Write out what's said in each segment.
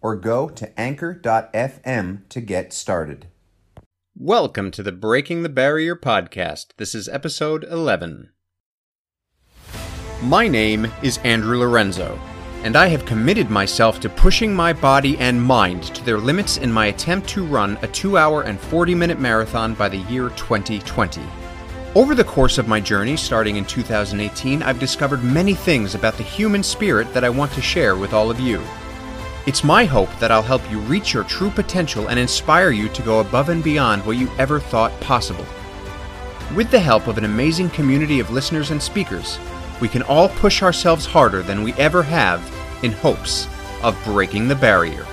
or go to anchor.fm to get started. Welcome to the Breaking the Barrier podcast. This is episode 11. My name is Andrew Lorenzo, and I have committed myself to pushing my body and mind to their limits in my attempt to run a 2 hour and 40 minute marathon by the year 2020. Over the course of my journey, starting in 2018, I've discovered many things about the human spirit that I want to share with all of you. It's my hope that I'll help you reach your true potential and inspire you to go above and beyond what you ever thought possible. With the help of an amazing community of listeners and speakers, we can all push ourselves harder than we ever have in hopes of breaking the barrier.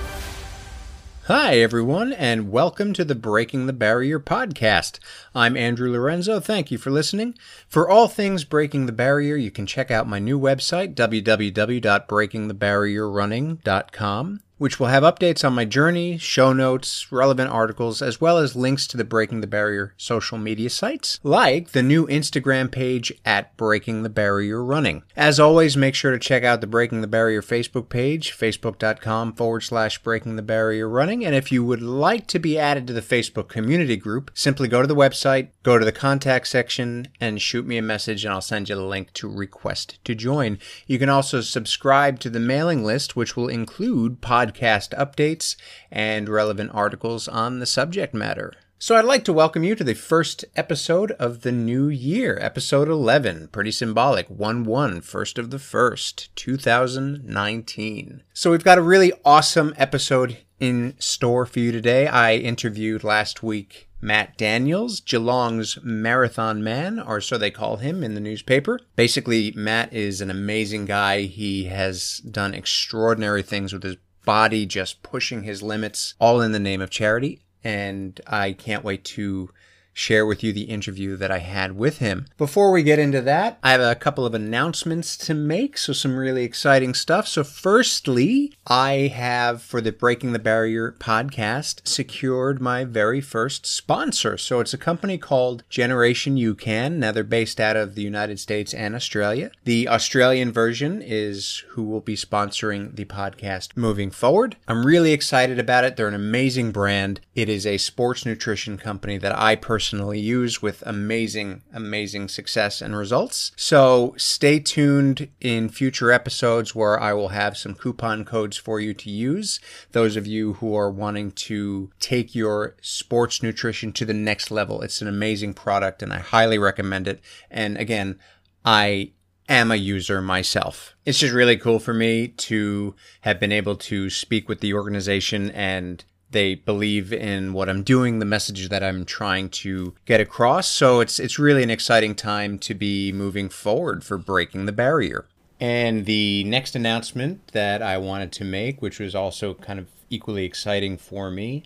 Hi, everyone, and welcome to the Breaking the Barrier podcast. I'm Andrew Lorenzo. Thank you for listening. For all things Breaking the Barrier, you can check out my new website, www.breakingthebarrierrunning.com which will have updates on my journey, show notes, relevant articles, as well as links to the Breaking the Barrier social media sites, like the new Instagram page at Breaking the Barrier Running. As always, make sure to check out the Breaking the Barrier Facebook page, facebook.com forward slash Breaking the Barrier Running. And if you would like to be added to the Facebook community group, simply go to the website, go to the contact section, and shoot me a message, and I'll send you the link to request to join. You can also subscribe to the mailing list, which will include podcasts podcast updates and relevant articles on the subject matter. So, I'd like to welcome you to the first episode of the new year, episode 11. Pretty symbolic. 1 1, first of the first, 2019. So, we've got a really awesome episode in store for you today. I interviewed last week Matt Daniels, Geelong's marathon man, or so they call him in the newspaper. Basically, Matt is an amazing guy. He has done extraordinary things with his body just pushing his limits, all in the name of charity. And I can't wait to share with you the interview that I had with him. Before we get into that, I have a couple of announcements to make, so some really exciting stuff. So, firstly, I have for the Breaking the Barrier podcast secured my very first sponsor. So, it's a company called Generation UCAN. Now, they're based out of the United States and Australia. The Australian version is who will be sponsoring the podcast moving forward. I'm really excited about it. They're an amazing brand. It is a sports nutrition company that I personally use with amazing, amazing success and results. So stay tuned in future episodes where I will have some coupon codes for you to use. Those of you who are wanting to take your sports nutrition to the next level. It's an amazing product and I highly recommend it. And again, I am a user myself. It's just really cool for me to have been able to speak with the organization and they believe in what I'm doing, the message that I'm trying to get across. So it's it's really an exciting time to be moving forward for breaking the barrier. And the next announcement that I wanted to make, which was also kind of equally exciting for me,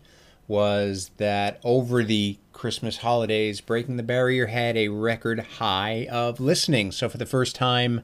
was that over the Christmas holidays, Breaking the Barrier had a record high of listening. So for the first time,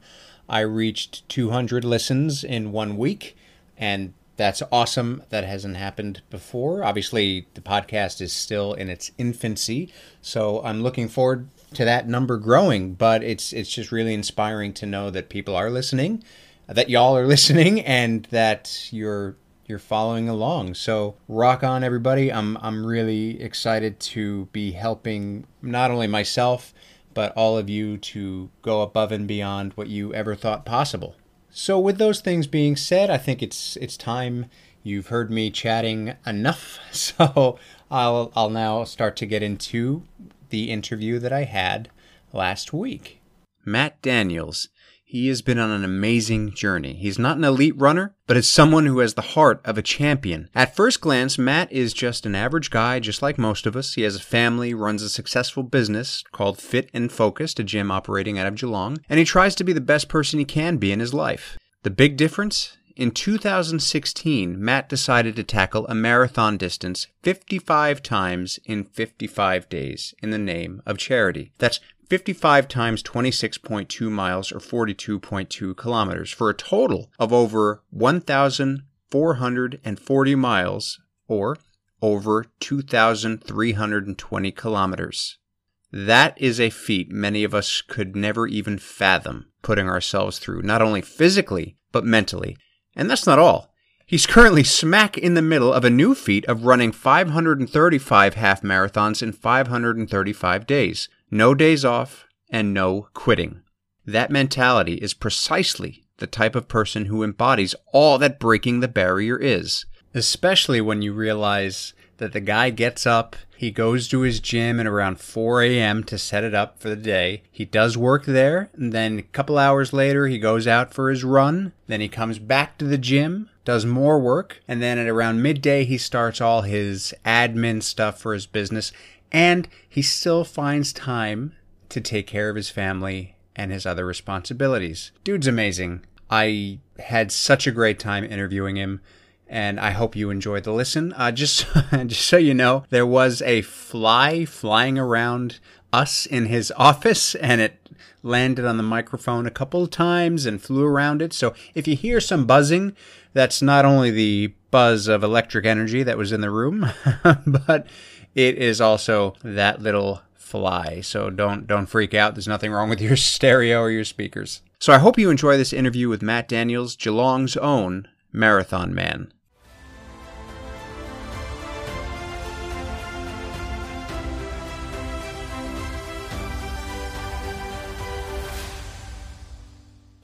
I reached 200 listens in one week, and that's awesome. That hasn't happened before. Obviously, the podcast is still in its infancy, so I'm looking forward to that number growing. But it's it's just really inspiring to know that people are listening, that y'all are listening, and that you're you're following along. So rock on, everybody! I'm I'm really excited to be helping not only myself but all of you to go above and beyond what you ever thought possible. So with those things being said, I think it's it's time you've heard me chatting enough. So I'll I'll now start to get into the interview that I had last week. Matt Daniels he has been on an amazing journey. He's not an elite runner, but is someone who has the heart of a champion. At first glance, Matt is just an average guy, just like most of us. He has a family, runs a successful business called Fit and Focused, a gym operating out of Geelong, and he tries to be the best person he can be in his life. The big difference In 2016, Matt decided to tackle a marathon distance 55 times in 55 days in the name of charity. That's 55 times 26.2 miles or 42.2 kilometers for a total of over 1,440 miles or over 2,320 kilometers. That is a feat many of us could never even fathom putting ourselves through, not only physically, but mentally. And that's not all. He's currently smack in the middle of a new feat of running 535 half marathons in 535 days. No days off and no quitting. That mentality is precisely the type of person who embodies all that breaking the barrier is. Especially when you realize that the guy gets up, he goes to his gym at around 4 a.m. to set it up for the day. He does work there, and then a couple hours later, he goes out for his run. Then he comes back to the gym, does more work, and then at around midday, he starts all his admin stuff for his business, and he still finds time to take care of his family and his other responsibilities. Dude's amazing. I had such a great time interviewing him and I hope you enjoyed the listen. Uh, just, just so you know, there was a fly flying around us in his office, and it landed on the microphone a couple of times and flew around it. So if you hear some buzzing, that's not only the buzz of electric energy that was in the room, but it is also that little fly. So don't don't freak out. There's nothing wrong with your stereo or your speakers. So I hope you enjoy this interview with Matt Daniels, Geelong's own marathon man.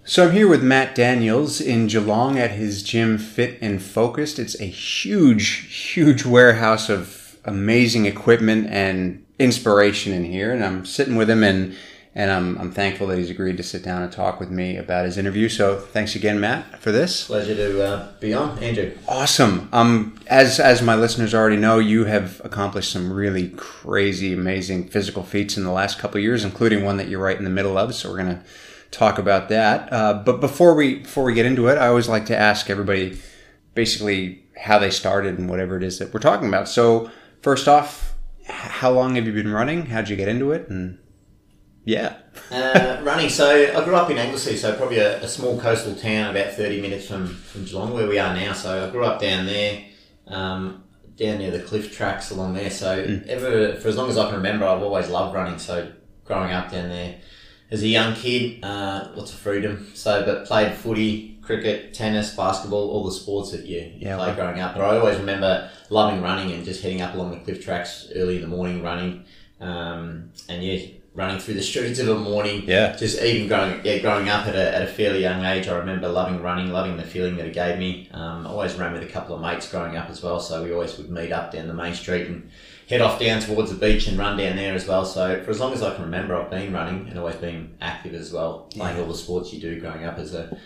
So I'm here with Matt Daniels in Geelong at his gym Fit and Focused. It's a huge, huge warehouse of amazing equipment and inspiration in here. And I'm sitting with him and and I'm, I'm thankful that he's agreed to sit down and talk with me about his interview. So thanks again, Matt, for this. Pleasure to uh, be on, Andrew. Awesome. Um, as as my listeners already know, you have accomplished some really crazy, amazing physical feats in the last couple of years, including one that you're right in the middle of. So we're gonna talk about that. Uh, but before we before we get into it, I always like to ask everybody basically how they started and whatever it is that we're talking about. So first off, how long have you been running? How'd you get into it? And yeah, uh, running. So I grew up in Anglesea, so probably a, a, small coastal town about thirty minutes from from Geelong, where we are now. So I grew up down there. Um, down near the cliff tracks along there. So mm. ever for as long as I can remember, I've always loved running. So growing up down there, as a young kid, uh, lots of freedom. So, but played footy, cricket, tennis, basketball, all the sports that you, you yeah, play growing up. But I always remember loving running and just heading up along the cliff tracks early in the morning running. Um, and yeah, running through the streets of a morning. Yeah. Just even growing, yeah, growing up at a, at a fairly young age, I remember loving running, loving the feeling that it gave me. Um, I always ran with a couple of mates growing up as well, so we always would meet up down the main street and head off down towards the beach and run down there as well. So for as long as I can remember, I've been running and always been active as well, playing yeah. all the sports you do growing up as a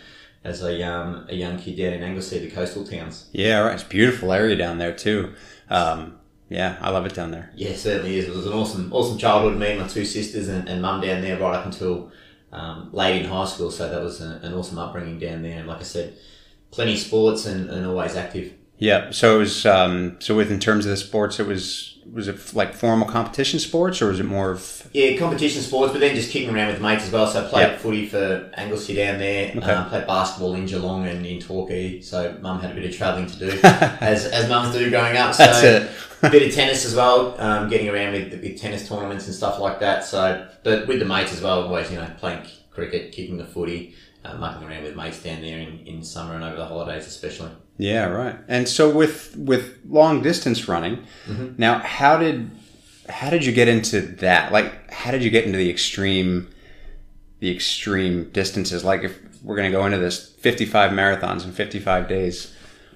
as a um, a young kid down in Anglesea, the coastal towns. Yeah, right. It's beautiful area down there too. Um, yeah, I love it down there. Yeah, certainly is. It was an awesome awesome childhood. Me and my two sisters and, and mum down there right up until um, late in high school. So that was a, an awesome upbringing down there. And like I said, plenty of sports and, and always active. Yeah. So it was. Um, so with in terms of the sports, it was was it like formal competition sports or was it more of yeah competition sports but then just kicking around with mates as well so I played yep. footy for Anglesea down there okay. um, played basketball in Geelong and in Torquay so mum had a bit of travelling to do as, as mums do growing up so That's it. a bit of tennis as well um, getting around with tennis tournaments and stuff like that so but with the mates as well always you know playing cricket kicking the footy uh, mucking around with mates down there in, in summer and over the holidays especially yeah, right. And so with with long distance running, mm-hmm. now how did how did you get into that? Like how did you get into the extreme the extreme distances? Like if we're going to go into this 55 marathons in 55 days,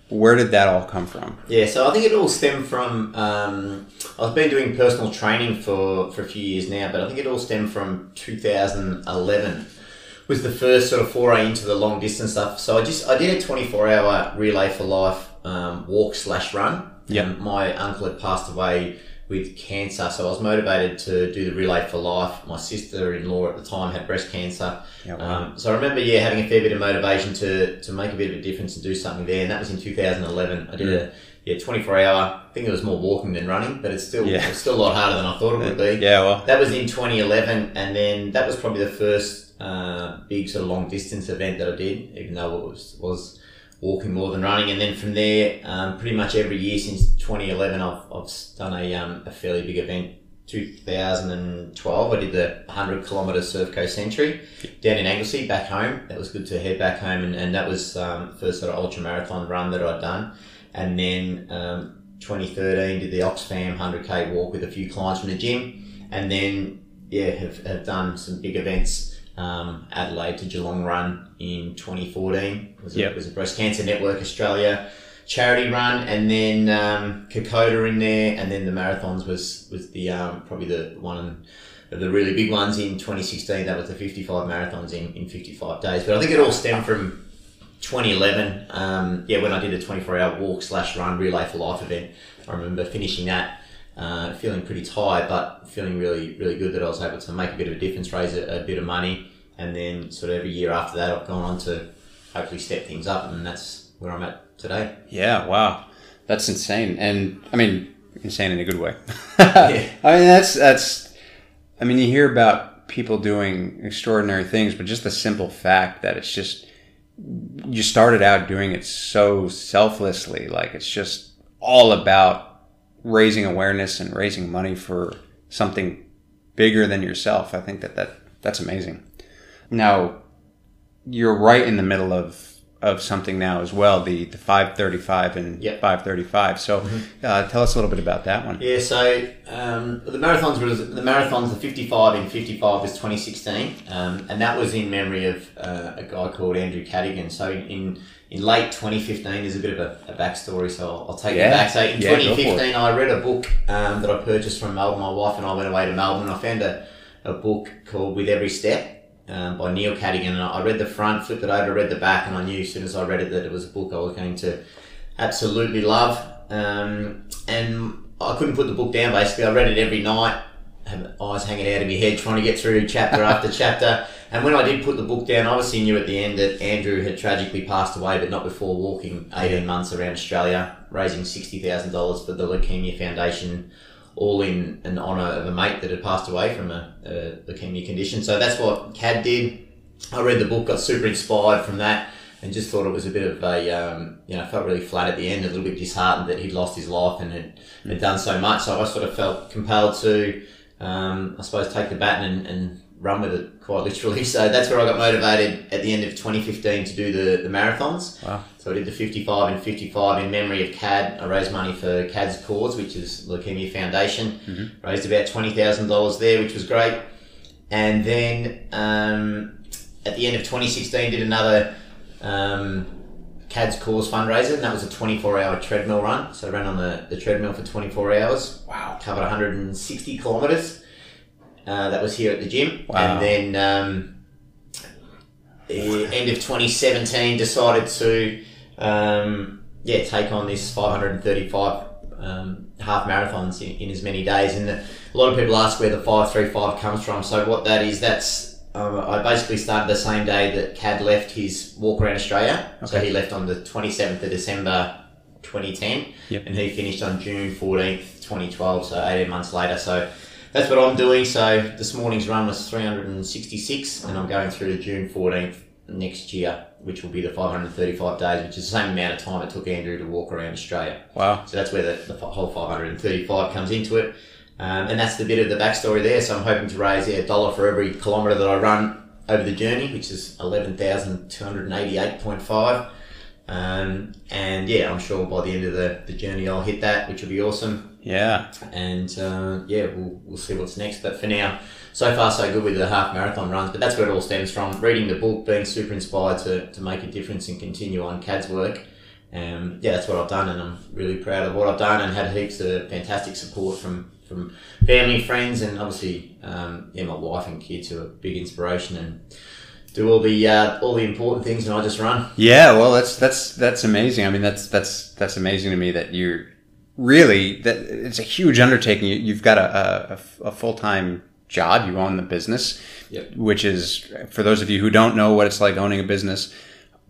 where did that all come from? Yeah, so I think it all stemmed from. Um, I've been doing personal training for, for a few years now, but I think it all stemmed from 2011 was the first sort of foray into the long distance stuff. So I just I did a 24 hour relay for life um, walk slash run. Yeah. my uncle had passed away with cancer. So I was motivated to do the relay for life. My sister-in-law at the time had breast cancer. Yeah, wow. Um, so I remember, yeah, having a fair bit of motivation to, to make a bit of a difference and do something there. And that was in 2011. I did a yeah 24 hour. I think it was more walking than running, but it's still Yeah. it's still a lot harder than I thought it would be. Yeah, well, That was in 2011, and then that was probably the first uh, big sort of long distance event that I did, even though it was was walking more than running. And then from there, um, pretty much every year since 2011, I've, I've done a, um, a fairly big event. 2012, I did the 100 kilometre Surf Coast Century down in Anglesea, back home. That was good to head back home, and, and that was um, first sort of ultra marathon run that I'd done. And then um, 2013 did the Oxfam 100k walk with a few clients from the gym, and then yeah have, have done some big events. Um, Adelaide to Geelong run in 2014 was a, Yep. was a breast cancer network Australia charity run, and then um, Kokoda in there, and then the marathons was was the um, probably the one of the really big ones in 2016. That was the 55 marathons in, in 55 days. But I think it all stemmed from 2011. Um, yeah, when I did a 24 hour walk slash run relay for life event, I remember finishing that. Uh, feeling pretty tired, but feeling really, really good that I was able to make a bit of a difference, raise a, a bit of money, and then sort of every year after that, I've gone on to hopefully step things up, and that's where I'm at today. yeah, wow, that's insane, and I mean, insane in a good way. Yeah. I mean, that's that's. I mean, you hear about people doing extraordinary things, but just the simple fact that it's just you started out doing it so selflessly, like it's just all about raising awareness and raising money for something bigger than yourself. I think that, that that's amazing. Now, you're right in the middle of of something now as well, the the 535 and Yep. 535. So, uh, tell us a little bit about that one. Yeah, so um, the marathons was the marathons. The fifty-five in fifty-five was twenty sixteen, um, and that was in memory of uh, a guy called Andrew Cadigan. So in in late twenty fifteen, there's a bit of a, a backstory. So I'll, I'll take Yeah. you back. So in Yeah, go for twenty it. fifteen, I read a book um, that I purchased from Melbourne. My wife and I went away to Melbourne. and I found a, a book called With Every Step. Um, by Neil Cadigan, and I read the front, flipped it over, read the back, and I knew as soon as I read it that it was a book I was going to absolutely love. Um, and I couldn't put the book down. Basically, I read it every night, had eyes hanging out of my head, trying to get through chapter after chapter. And when I did put the book down, I obviously knew at the end that Andrew had tragically passed away, but not before walking 18 months around Australia, raising $60,000 for the Leukemia Foundation, all in an honour of a mate that had passed away from a, a leukemia condition. So that's what Cad did. I read the book, got super inspired from that, and just thought it was a bit of a, um, you know, felt really flat at the end, a little bit disheartened that he'd lost his life and had, had done so much. So I sort of felt compelled to, um, I suppose, take the baton and, and run with it quite literally. So that's where I got motivated at the end of 2015 to do the, the marathons. Wow. So I did the 55 and 55 in memory of Cad. I raised money for Cad's cause, which is Leukemia Foundation. Raised about $20,000 there, which was great. And then um, at the end of 2016, did another um, Cad's cause fundraiser, and that was a 24 hour treadmill run. So I ran on the, the treadmill for 24 hours. Wow. Covered 160 kilometres. Uh, that was here at the gym. Wow. And then um, the end of 2017, decided to um, yeah take on this 535 um, half marathons in, in as many days. And a lot of people ask where the 535 comes from. So what that is, that's um, I basically started the same day that Cad left his walk around Australia. So he left on the 27th of December 2010, Yep. and he finished on June 14th, 2012. So 18 months later. So that's what I'm doing. So this morning's run was 366, and I'm going through to June 14th next year, which will be the 535 days, which is the same amount of time it took Andrew to walk around Australia. Wow. So that's where the, the whole 535 comes into it. Um, and that's the bit of the backstory there. So I'm hoping to raise yeah, a dollar for every kilometre that I run over the journey, which is 11,288.5. Um, and yeah, I'm sure by the end of the, the journey I'll hit that, which will be awesome. Yeah. And uh, yeah, we'll, we'll see what's next. But for now, so far so good with the half marathon runs. But that's where it all stems from. Reading the book, being super inspired to, to make a difference and continue on Cad's work. Um, yeah, that's what I've done, and I'm really proud of what I've done, and had heaps of fantastic support from from family, friends, and obviously um, yeah, my wife and kids who are a big inspiration and do all the uh, all the important things, and I just run. Yeah, well, that's that's that's amazing. I mean, that's that's that's amazing to me that you're really, that it's a huge undertaking. You, you've got a, a, a full time job. You own the business, Yep. which is for those of you who don't know what it's like owning a business.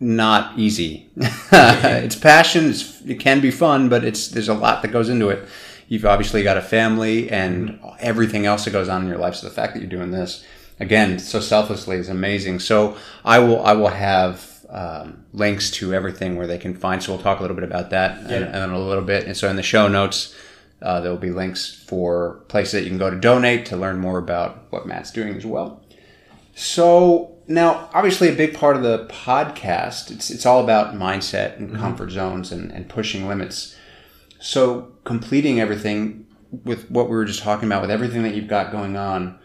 Not easy. it's passion. It's, it can be fun, but it's there's a lot that goes into it. You've obviously got a family and everything else that goes on in your life. So the fact that you're doing this again so selflessly is amazing. So I will I will have um, links to everything where they can find. So we'll talk a little bit about that and, and a little bit. And so in the show notes, uh, there will be links for places that you can go to donate to learn more about what Matt's doing as well. So now, obviously, a big part of the podcast it's it's all about mindset and comfort zones and, and pushing limits. So completing everything with what we were just talking about, with everything that you've got going on,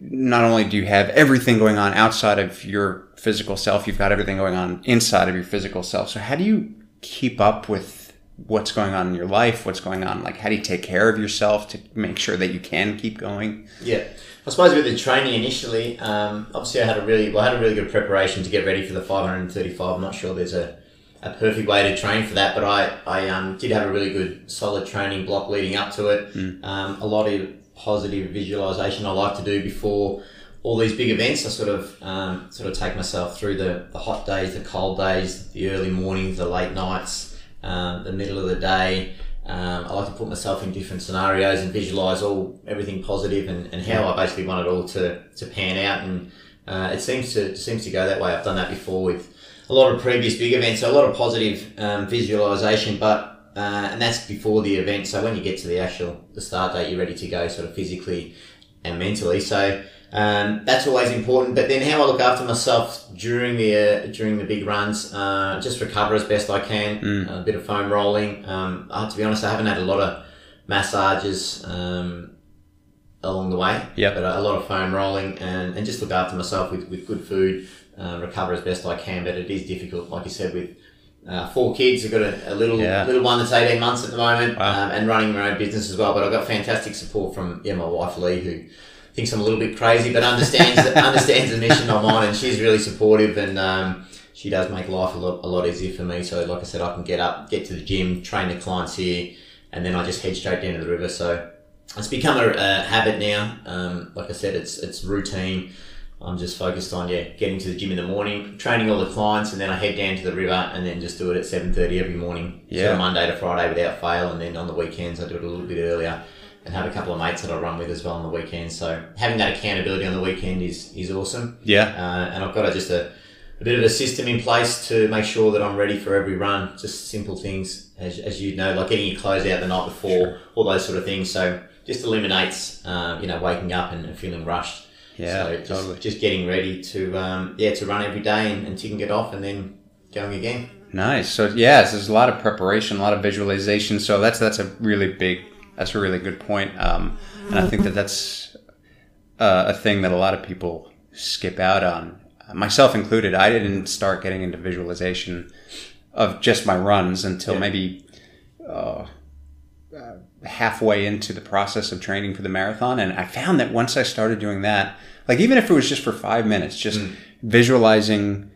not only do you have everything going on outside of your physical self, you've got everything going on inside of your physical self. So how do you keep up with what's going on in your life? What's going on? Like, how do you take care of yourself to make sure that you can keep going? Yeah, I suppose with the training initially, um, obviously I had a really well, I had a really good preparation to get ready for the 535. I'm not sure there's a, a perfect way to train for that, but I I um, did have a really good solid training block leading up to it. Um, a lot of positive visualization I like to do before all these big events. I sort of um, sort of take myself through the, the hot days, the cold days, the early mornings, the late nights, um, the middle of the day. Um, I like to put myself in different scenarios and visualize all everything positive and, and how I basically want it all to, to pan out. And uh, it seems to seems to go that way. I've done that before with a lot of previous big events. So a lot of positive um, visualization, but uh, and that's before the event. So when you get to the actual the start date, you're ready to go, sort of physically and mentally. So um, that's always important. But then how I look after myself during the uh, during the big runs, uh, just recover as best I can. A bit of foam rolling. Um, I have to be honest, I haven't had a lot of massages. Um, along the way, Yep. but a, a lot of foam rolling and, and just look after myself with, with good food, uh, recover as best I can. But it is difficult, like you said, with uh, four kids. I've got a, a little Yeah. little one that's eighteen months at the moment, Wow. um, and running my own business as well. But I've got fantastic support from yeah my wife Lee, who thinks I'm a little bit crazy, but understands understands the mission I'm on, and she's really supportive and. Um, she does make life a lot, a lot easier for me. So, like I said, I can get up, get to the gym, train the clients here, and then I just head straight down to the river. So, it's become a, a habit now. Um, like I said, it's it's routine. I'm just focused on yeah, getting to the gym in the morning, training all the clients, and then I head down to the river and then just do it at seven thirty every morning. Yeah. of Monday to Friday without fail, and then on the weekends I do it a little bit earlier. And have a couple of mates that I run with as well on the weekend. So having that accountability on the weekend is is awesome. Yeah. Uh, and I've got a, just a, a bit of a system in place to make sure that I'm ready for every run. Just simple things, as, as you know, like getting your clothes out the night before, all those sort of things. So just eliminates, uh, you know, waking up and feeling rushed. Yeah, so just, totally. just getting ready to, um, yeah, to run every day and, and ticking it off and then going again. Nice. So yes, there's a lot of preparation, a lot of visualization. So that's that's a really big, that's a really good point. Um, and I think that that's uh, a thing that a lot of people skip out on, myself included. I didn't start getting into visualization of just my runs until Yeah. maybe uh, uh, halfway into the process of training for the marathon. And I found that once I started doing that, like even if it was just for five minutes, just visualizing.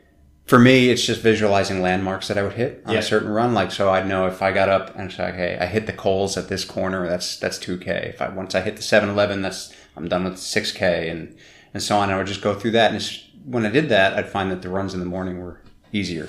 For me, it's just visualizing landmarks that I would hit on Yeah. a certain run. Like, so I'd know if I got up and say, hey, I hit the Coles at this corner, that's that's two k. If I once I hit the 7-Eleven, that's I'm done with six k, and and so on. I would just go through that, and it's, when I did that, I'd find that the runs in the morning were easier.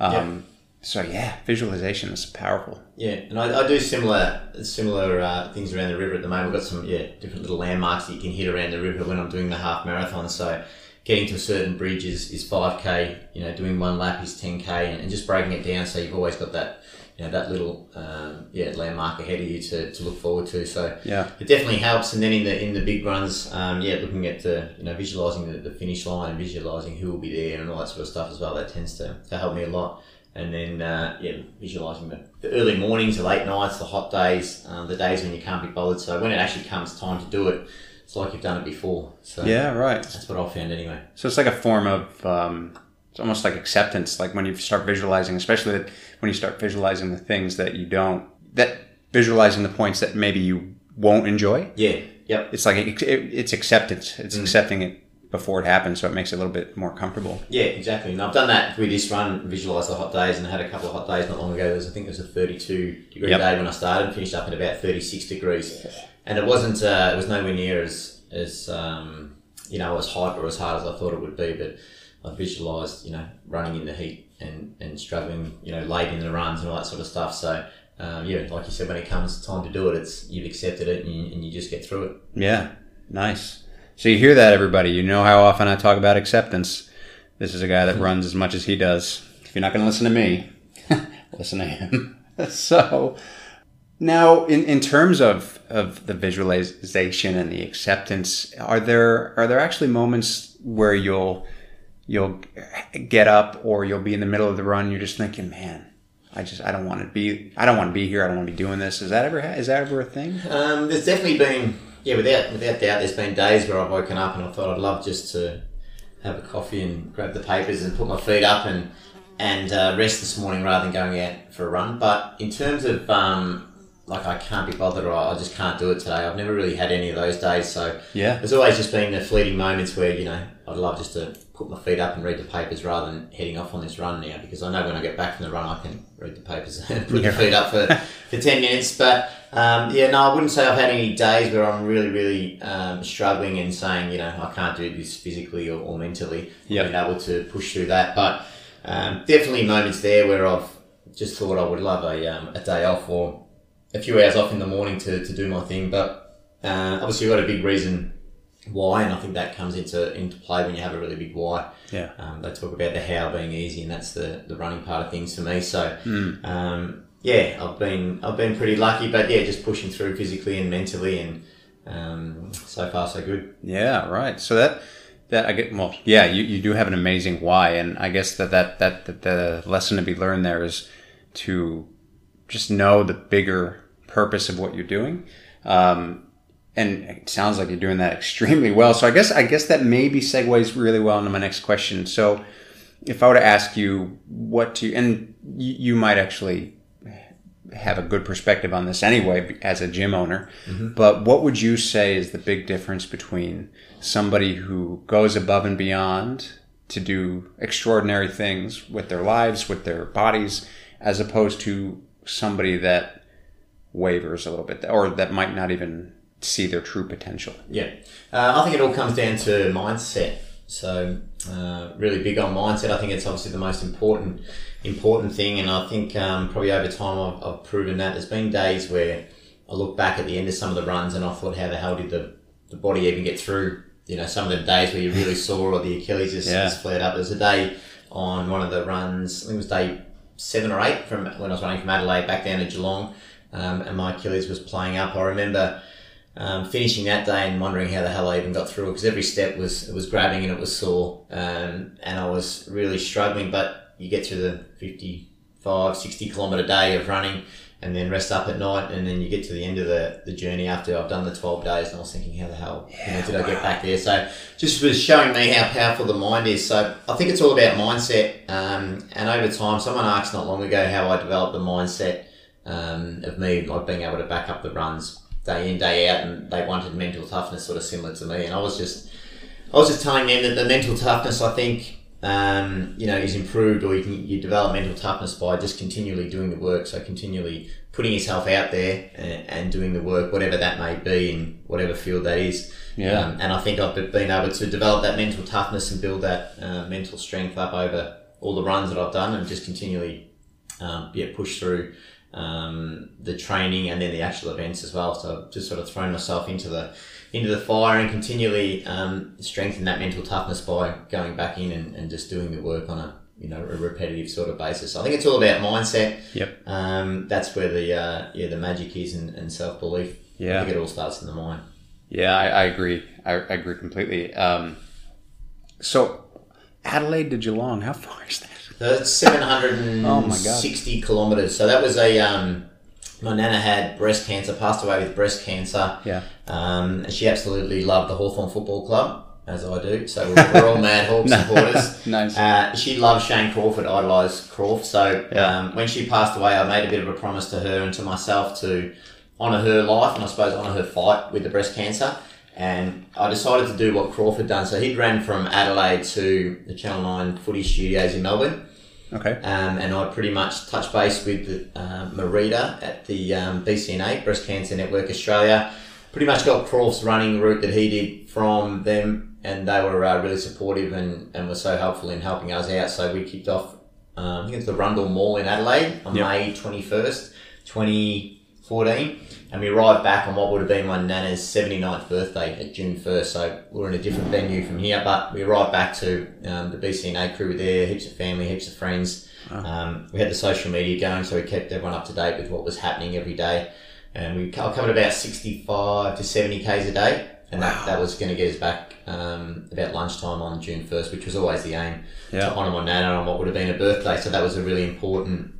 Um, So yeah, visualization is powerful. Yeah, and I, I do similar similar uh, things around the river at the moment. We've got some yeah different little landmarks that you can hit around the river when I'm doing the half marathon. So getting to a certain bridge is, is 5k, you know, doing one lap is 10k, and, and just breaking it down so you've always got that you know that little um, yeah landmark ahead of you to, to look forward to. So Yeah. it definitely helps. And then in the in the big runs, um, yeah, looking at the you know visualizing the, the finish line and visualizing who will be there and all that sort of stuff as well. That tends to, to help me a lot. And then uh, yeah, visualizing the, the early mornings, the late nights, the hot days, um, the days when you can't be bothered. So when it actually comes time to do it, it's like you've done it before. So Yeah, right. that's what I found anyway. So it's like a form of, um, it's almost like acceptance. Like when you start visualizing, especially when you start visualizing the things that you don't, that visualizing the points that maybe you won't enjoy. Yeah. Yep. It's like it, it, it's acceptance. It's accepting it before it happens, so it makes it a little bit more comfortable. Yeah, exactly. And I've done that with this run, visualised the hot days, and I had a couple of hot days not long ago. There was, I think it was a 32 degree Yep. day when I started, finished up at about 36 degrees. And it wasn't, uh, it was nowhere near as, as um, you know, as hot or as hard as I thought it would be, but I visualised, you know, running in the heat and, and struggling, you know, late in the runs and all that sort of stuff. So, um, yeah, like you said, when it comes time to do it, it's you've accepted it and you, and you just get through it. Yeah, nice. So you hear that, everybody. You know how often I talk about acceptance. This is a guy that runs as much as he does. If you're not going to listen to me, listen to him. so now, in, in terms of, of the visualization and the acceptance, are there are there actually moments where you'll you'll get up or you'll be in the middle of the run, you're just thinking, man, I just I don't want to be I don't want to be here. I don't want to be doing this. Is that ever is that ever a thing? Um, there's definitely been, yeah, without without doubt, there's been days where I've woken up and I thought I'd love just to have a coffee and grab the papers and put my feet up and and uh, rest this morning rather than going out for a run. But in terms of um, like I can't be bothered or I I just can't do it today. I've never really had any of those days. So Yeah. there's always just been the fleeting moments where you know I'd love just to put my feet up and read the papers rather than heading off on this run now because I know when I get back from the run I can read the papers and put Yeah. the feet up for, for 10 minutes but um, yeah no I wouldn't say I've had any days where I'm really really um, struggling and saying you know I can't do this physically or, or mentally Yep. I've been able to push through that but um, definitely moments there where I've just thought I would love a, um, a day off or a few hours off in the morning to, to do my thing but uh, obviously you've got a big reason why, and I think that comes into into play when you have a really big why. Yeah. Um, they talk about the how being easy, and that's the, the running part of things for me. So, Hmm. um, yeah, I've been I've been pretty lucky, but yeah, just pushing through physically and mentally, and um, so far so good. Yeah, right. So that that I get well, yeah, you, you do have an amazing why, and I guess that that, that that the lesson to be learned there is to just know the bigger purpose of what you're doing. Um, and it sounds like you're doing that extremely well. So I guess I guess that maybe segues really well into my next question. So if I were to ask you what to, and you, you might actually have a good perspective on this anyway as a gym owner, mm-hmm. but what would you say is the big difference between somebody who goes above and beyond to do extraordinary things with their lives, with their bodies, as opposed to somebody that wavers a little bit or that might not even see their true potential? Yeah, uh, I think it all comes down to mindset. So, uh, really big on mindset. I think it's obviously the most important important thing, and I think um, probably over time I've, I've proven that. There's been days where I look back at the end of some of the runs and I thought, how the hell did the, the body even get through? You know, some of the days where you really sore or the Achilles just, Yeah. just flared up. There's a day on one of the runs, I think it was day seven or eight from when I was running from Adelaide back down to Geelong, um, and my Achilles was playing up. I remember um, finishing that day and wondering how the hell I even got through it because every step was it was grabbing and it was sore, um, and I was really struggling. But you get through the 55, 60 kilometre day of running and then rest up at night and then you get to the end of the, the journey after I've done the 12 days and I was thinking how the hell you know, did I get back there? So just was showing me how powerful the mind is. So I think it's all about mindset. Um, and over time someone asked not long ago how I developed the mindset um, of me like being able to back up the runs day in day out and they wanted mental toughness sort of similar to me and I was just I was just telling them that the mental toughness, I think, um, you know, is improved, or you can you develop mental toughness by just continually doing the work. So continually putting yourself out there and, and doing the work, whatever that may be, in whatever field that is. Yeah. Um, and I think I've been able to develop that mental toughness and build that uh, mental strength up over all the runs that I've done, and just continually, um, yeah, push through um, the training and then the actual events as well. So I've just sort of thrown myself into the into the fire and continually um, strengthen that mental toughness by going back in and, and just doing the work on a you know a repetitive sort of basis. I think it's all about mindset. Yep. Um, that's where the uh, yeah the magic is and, and self belief. Yeah. I think it all starts in the mind. Yeah, I, I agree. I, I agree completely. Um, so, Adelaide to Geelong, how far is that? That's seven hundred and Oh sixty kilometers. So that was a um, my nana had breast cancer, passed away with breast cancer. Yeah. Um, she absolutely loved the Hawthorn Football Club, as I do. So we're, we're all Mad Hawk supporters. Nice. Uh, she loved Shane Crawford, idolised Crawford. So Yeah. um, when she passed away, I made a bit of a promise to her and to myself to honour her life and I suppose honour her fight with the breast cancer. And I decided to do what Crawford done. So he'd ran from Adelaide to the Channel Nine Footy Studios in Melbourne. Okay. Um, and I pretty much touched base with uh, Marita at the um, BCNA, Breast Cancer Network Australia. Pretty much got Crawford's running route that he did from them, and they were uh, really supportive and, and were so helpful in helping us out. So we kicked off, um, I think it's the Rundle Mall in Adelaide on Yep. May 21st, 2014. And we arrived back on what would have been my nana's 79th birthday at June 1st. So we're in a different venue from here, but we arrived back to um, the BCNA crew were there, heaps of family, heaps of friends. Um, we had the social media going, so we kept everyone up to date with what was happening every day. And we co- covered about 65 to 70 Ks a day. And that, that was going to get us back um, about lunchtime on June 1st, which was always the aim Yeah. to honour my nana on what would have been a birthday. So that was a really important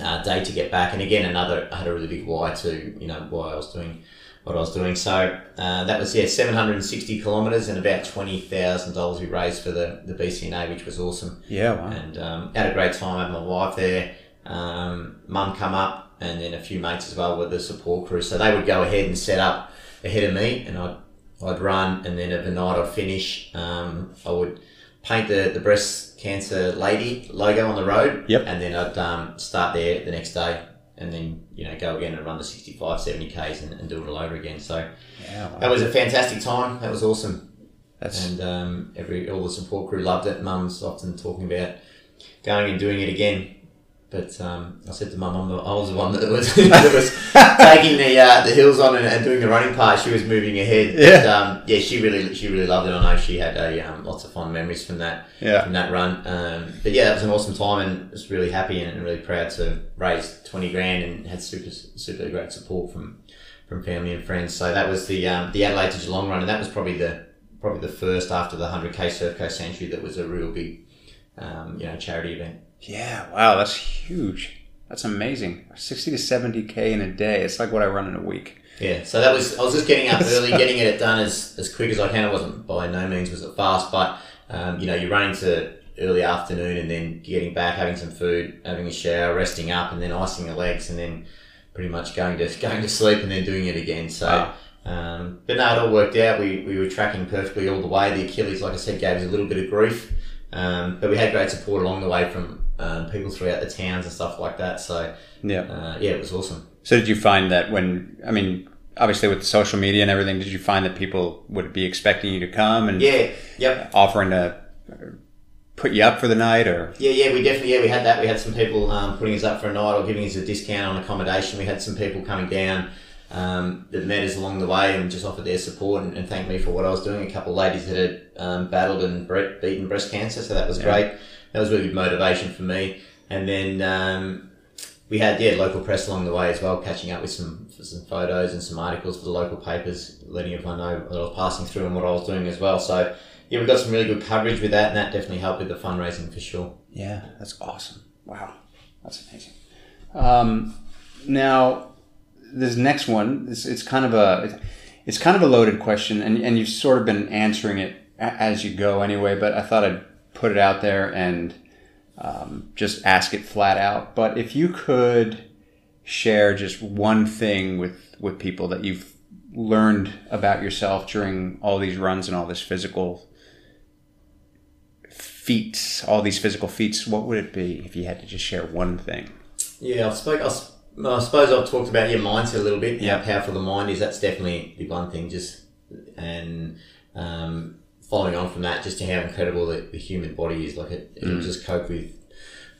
uh, day to get back. And again, another I had a really big why to you know why I was doing what I was doing. So uh, that was yeah, seven hundred and sixty kilometres and about twenty thousand dollars we raised for the the BCNA, which was awesome. Yeah. Wow. And um, had a great time. had my wife there. Um, Mum come up, and then a few mates as well with the support crew. So they would go ahead and set up ahead of me, and I'd I'd run, and then at the night I'd finish. Um, I would paint the, the breast cancer lady logo on the road. Yep. And then I'd um, start there the next day, and then you know go again and run the 65, 70 k's and, and do it all over again. So yeah. Wow. that was a fantastic time. That was awesome That's and um, every all the support crew loved it. Mum's often talking about going and doing it again. But um, I said to my Mum, I was the one that was, that was taking the uh, the hills on and, and doing the running part. She was moving ahead. Yeah. But, um, yeah. She really she really loved it. I know she had a, um, lots of fond memories from that Yeah. from that run. Um, but yeah, that was an awesome time, and was really happy and, and really proud to raise twenty grand and had super super great support from from family and friends. So that was the um, the Adelaide to Geelong run, and that was probably the probably the first after the hundred k Surf Coast Century that was a real big um, you know charity event. Yeah, wow, that's huge. That's amazing. 60 to 70k in a day. It's like what I run in a week. Yeah, so that was I was just getting up early, getting it done as, as quick as I can. It wasn't by no means was it fast, but um, you know you're running to early afternoon and then getting back, having some food, having a shower, resting up, and then icing the legs, and then pretty much going to going to sleep and then doing it again. So. Wow. Um, but no, it all worked out. We, we were tracking perfectly all the way. The Achilles, like I said, gave us a little bit of grief, um, but we had great support along the way from um, people throughout the towns and stuff like that. So Yeah. uh, yeah, it was awesome. So did you find that when, I mean, obviously with social media and everything, did you find that people would be expecting you to come and Yeah, yep. offering to put you up for the night or? Yeah, yeah, we definitely yeah we had that. We had some people um, putting us up for a night or giving us a discount on accommodation. We had some people coming down um, that met us along the way and just offered their support and, and thanked me for what I was doing. A couple of ladies that had um, battled and bre- beaten breast cancer, so that was great. That was really good motivation for me. And then um, we had yeah local press along the way as well, catching up with some some photos and some articles for the local papers, letting everyone know what I was passing through and what I was doing as well. So yeah, we got some really good coverage with that, and that definitely helped with the fundraising for sure. Yeah, that's awesome. Wow, that's amazing. Um, now, this next one, it's, it's kind of a, it's kind of a loaded question, and, and you've sort of been answering it as you go anyway. But I thought I'd put it out there and um, just ask it flat out. But if you could share just one thing with with people that you've learned about yourself during all these runs and all this physical feats, all these physical feats, what would it be if you had to just share one thing? Yeah, I spoke. I, s- I suppose I've talked about your mindset a little bit. Yeah. How powerful the mind is. That's definitely the one thing. Just and um, following on from that, just to how incredible the, the human body is. Like it, it'll just cope with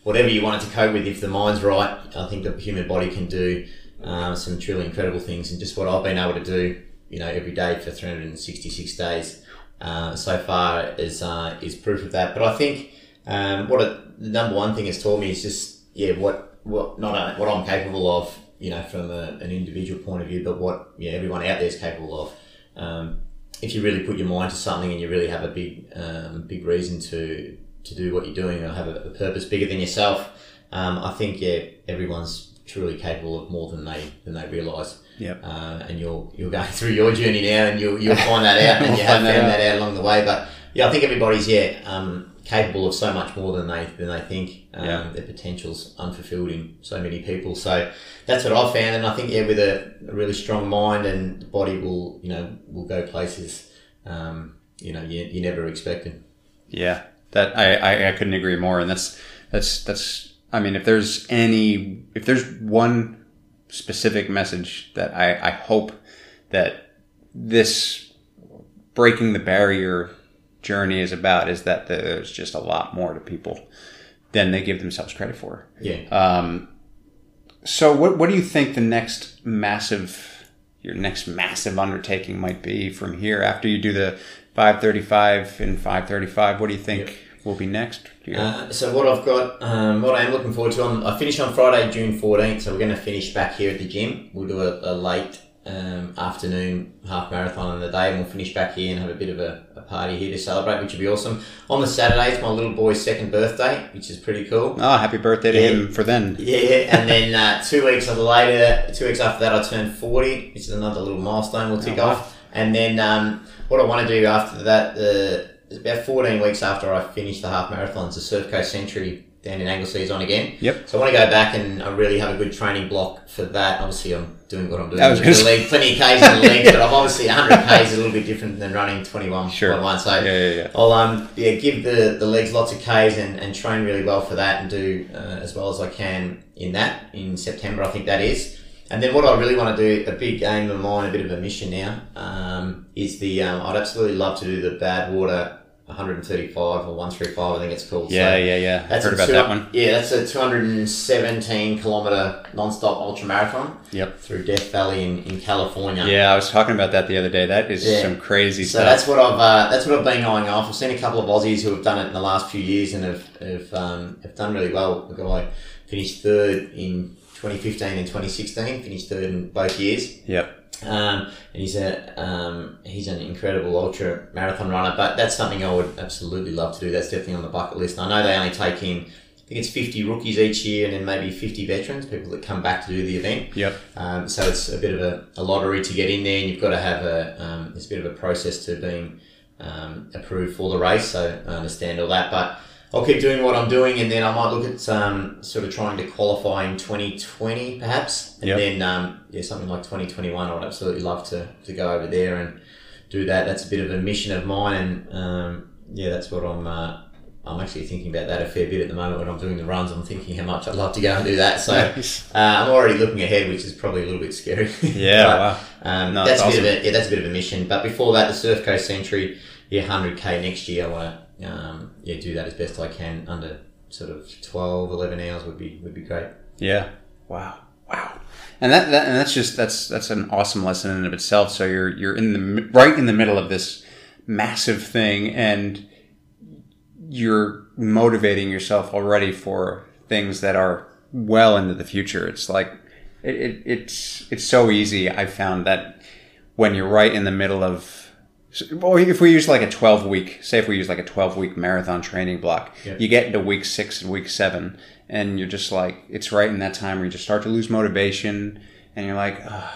whatever you want it to cope with. If the mind's right, I think the human body can do um, some truly incredible things. And just what I've been able to do, you know, every day for 366 days uh, so far is uh, is proof of that. But I think um, what it, the number one thing has taught me is just yeah what what not only what I'm capable of you know from a, an individual point of view, but what yeah everyone out there is capable of. Um, if you really put your mind to something and you really have a big um, big reason to to do what you're doing or have a, a purpose bigger than yourself, um, I think yeah everyone's truly capable of more than they than they realise. Yep. Uh, and you're you're going through your journey now, and you'll you'll find that out, and We'll you have found out. that out along the way. But yeah, I think everybody's yeah um, capable of so much more than they than they think. Um, Yeah. Their potential's unfulfilled in so many people. So that's what I've found, and I think yeah, with a, a really strong mind and the body will you know will go places um, you know you, you never expected. Yeah, that I, I I couldn't agree more, and that's that's that's. I mean, if there's any, if there's one specific message that I I hope that this breaking the barrier journey is about is that there's just a lot more to people than they give themselves credit for. Yeah. Um, so what what do you think the next massive your next massive undertaking might be from here after you do the 535 and 535 what do you think will be next Uh, so what I've got, um, what I am looking forward to, on, I finish on Friday, June fourteenth. So we're going to finish back here at the gym. We'll do a, a late um, afternoon half marathon in the day, and we'll finish back here and have a bit of a party here to celebrate, which would be awesome. On the Saturday, it's my little boy's second birthday, which is pretty cool. oh happy birthday to Yeah. him for then Yeah, and then uh, two weeks later, two weeks after that, I turn forty, which is another little milestone we'll tick Oh, wow. off. And then um, what I want to do after that, uh, about fourteen weeks after I finish the half marathons, the Surf Coast Century down in Anglesea is on again. Yep. So I want to go back and I really have a good training block for that. Obviously, I'm doing what I'm doing. I was with gonna the say- plenty of Ks in the legs, but I've obviously 100 Ks is a little bit different than running 21 Sure. one. So yeah yeah yeah I'll um yeah give the, the legs lots of Ks and, and train really well for that and do uh, as well as I can in that in September I think that is and then what I really want to do a big aim of mine a bit of a mission now um, is the um, I'd absolutely love to do the Badwater 135 or 135 I think it's called yeah So yeah yeah that's heard about two- that one yeah that's a 217 kilometer non-stop ultra marathon yep through Death Valley in, in California yeah I was talking about that the other day that is Yeah. some crazy So stuff So that's what I've uh, that's what I've been going off. I've seen a couple of Aussies who have done it in the last few years and have have, um, have done really well. The guy finished third in 2015 and 2016. Finished third in both years. yep Um, and he's a um, he's an incredible ultra marathon runner. But that's something I would absolutely love to do. That's definitely on the bucket list. I know they only take in. I think it's 50 rookies each year and then maybe 50 veterans, people that come back to do the event. yep Um, so it's a bit of a, a lottery to get in there, and you've got to have a um, there's a bit of a process to being um, approved for the race. So I understand all that, but I'll keep doing what I'm doing, and then I might look at um, sort of trying to qualify in 2020, perhaps, and Yep. then um, yeah, something like 2021. I'd absolutely love to to go over there and do that. That's a bit of a mission of mine, and um, yeah, that's what I'm. Uh, I'm actually thinking about that a fair bit at the moment when I'm doing the runs. I'm thinking how much I'd love to go and do that. So Nice. uh, I'm already looking ahead, which is probably a little bit scary. yeah But, wow um, No, that's that's a bit of a yeah, that's a bit of a mission. But before that, the Surf Coast Century, yeah, hundred k next year. I want to um, yeah do that as best I can under sort of 12, 11 hours would be would be great. Yeah. Wow. Wow. And that, that and that's just that's that's an awesome lesson in and of itself. So you're you're in the right in the middle of this massive thing, and you're motivating yourself already for things that are well into the future. It's like it, it, it's it's so easy. I found that when you're right in the middle of or if we use like a 12 week say if we use like a 12 week marathon training block Yeah. you get into week six and week seven and you're just like it's right in that time where you just start to lose motivation and you're like "Ugh,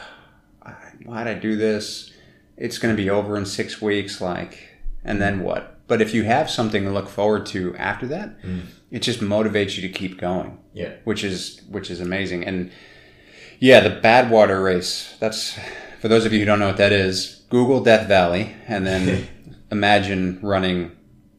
why'd i do this it's going to be over in six weeks like and then what but if you have something to look forward to after that mm. it just motivates you to keep going Yeah, which is which is amazing. And yeah, the Badwater race. That's for those of you who don't know what that is. Google Death Valley and then imagine running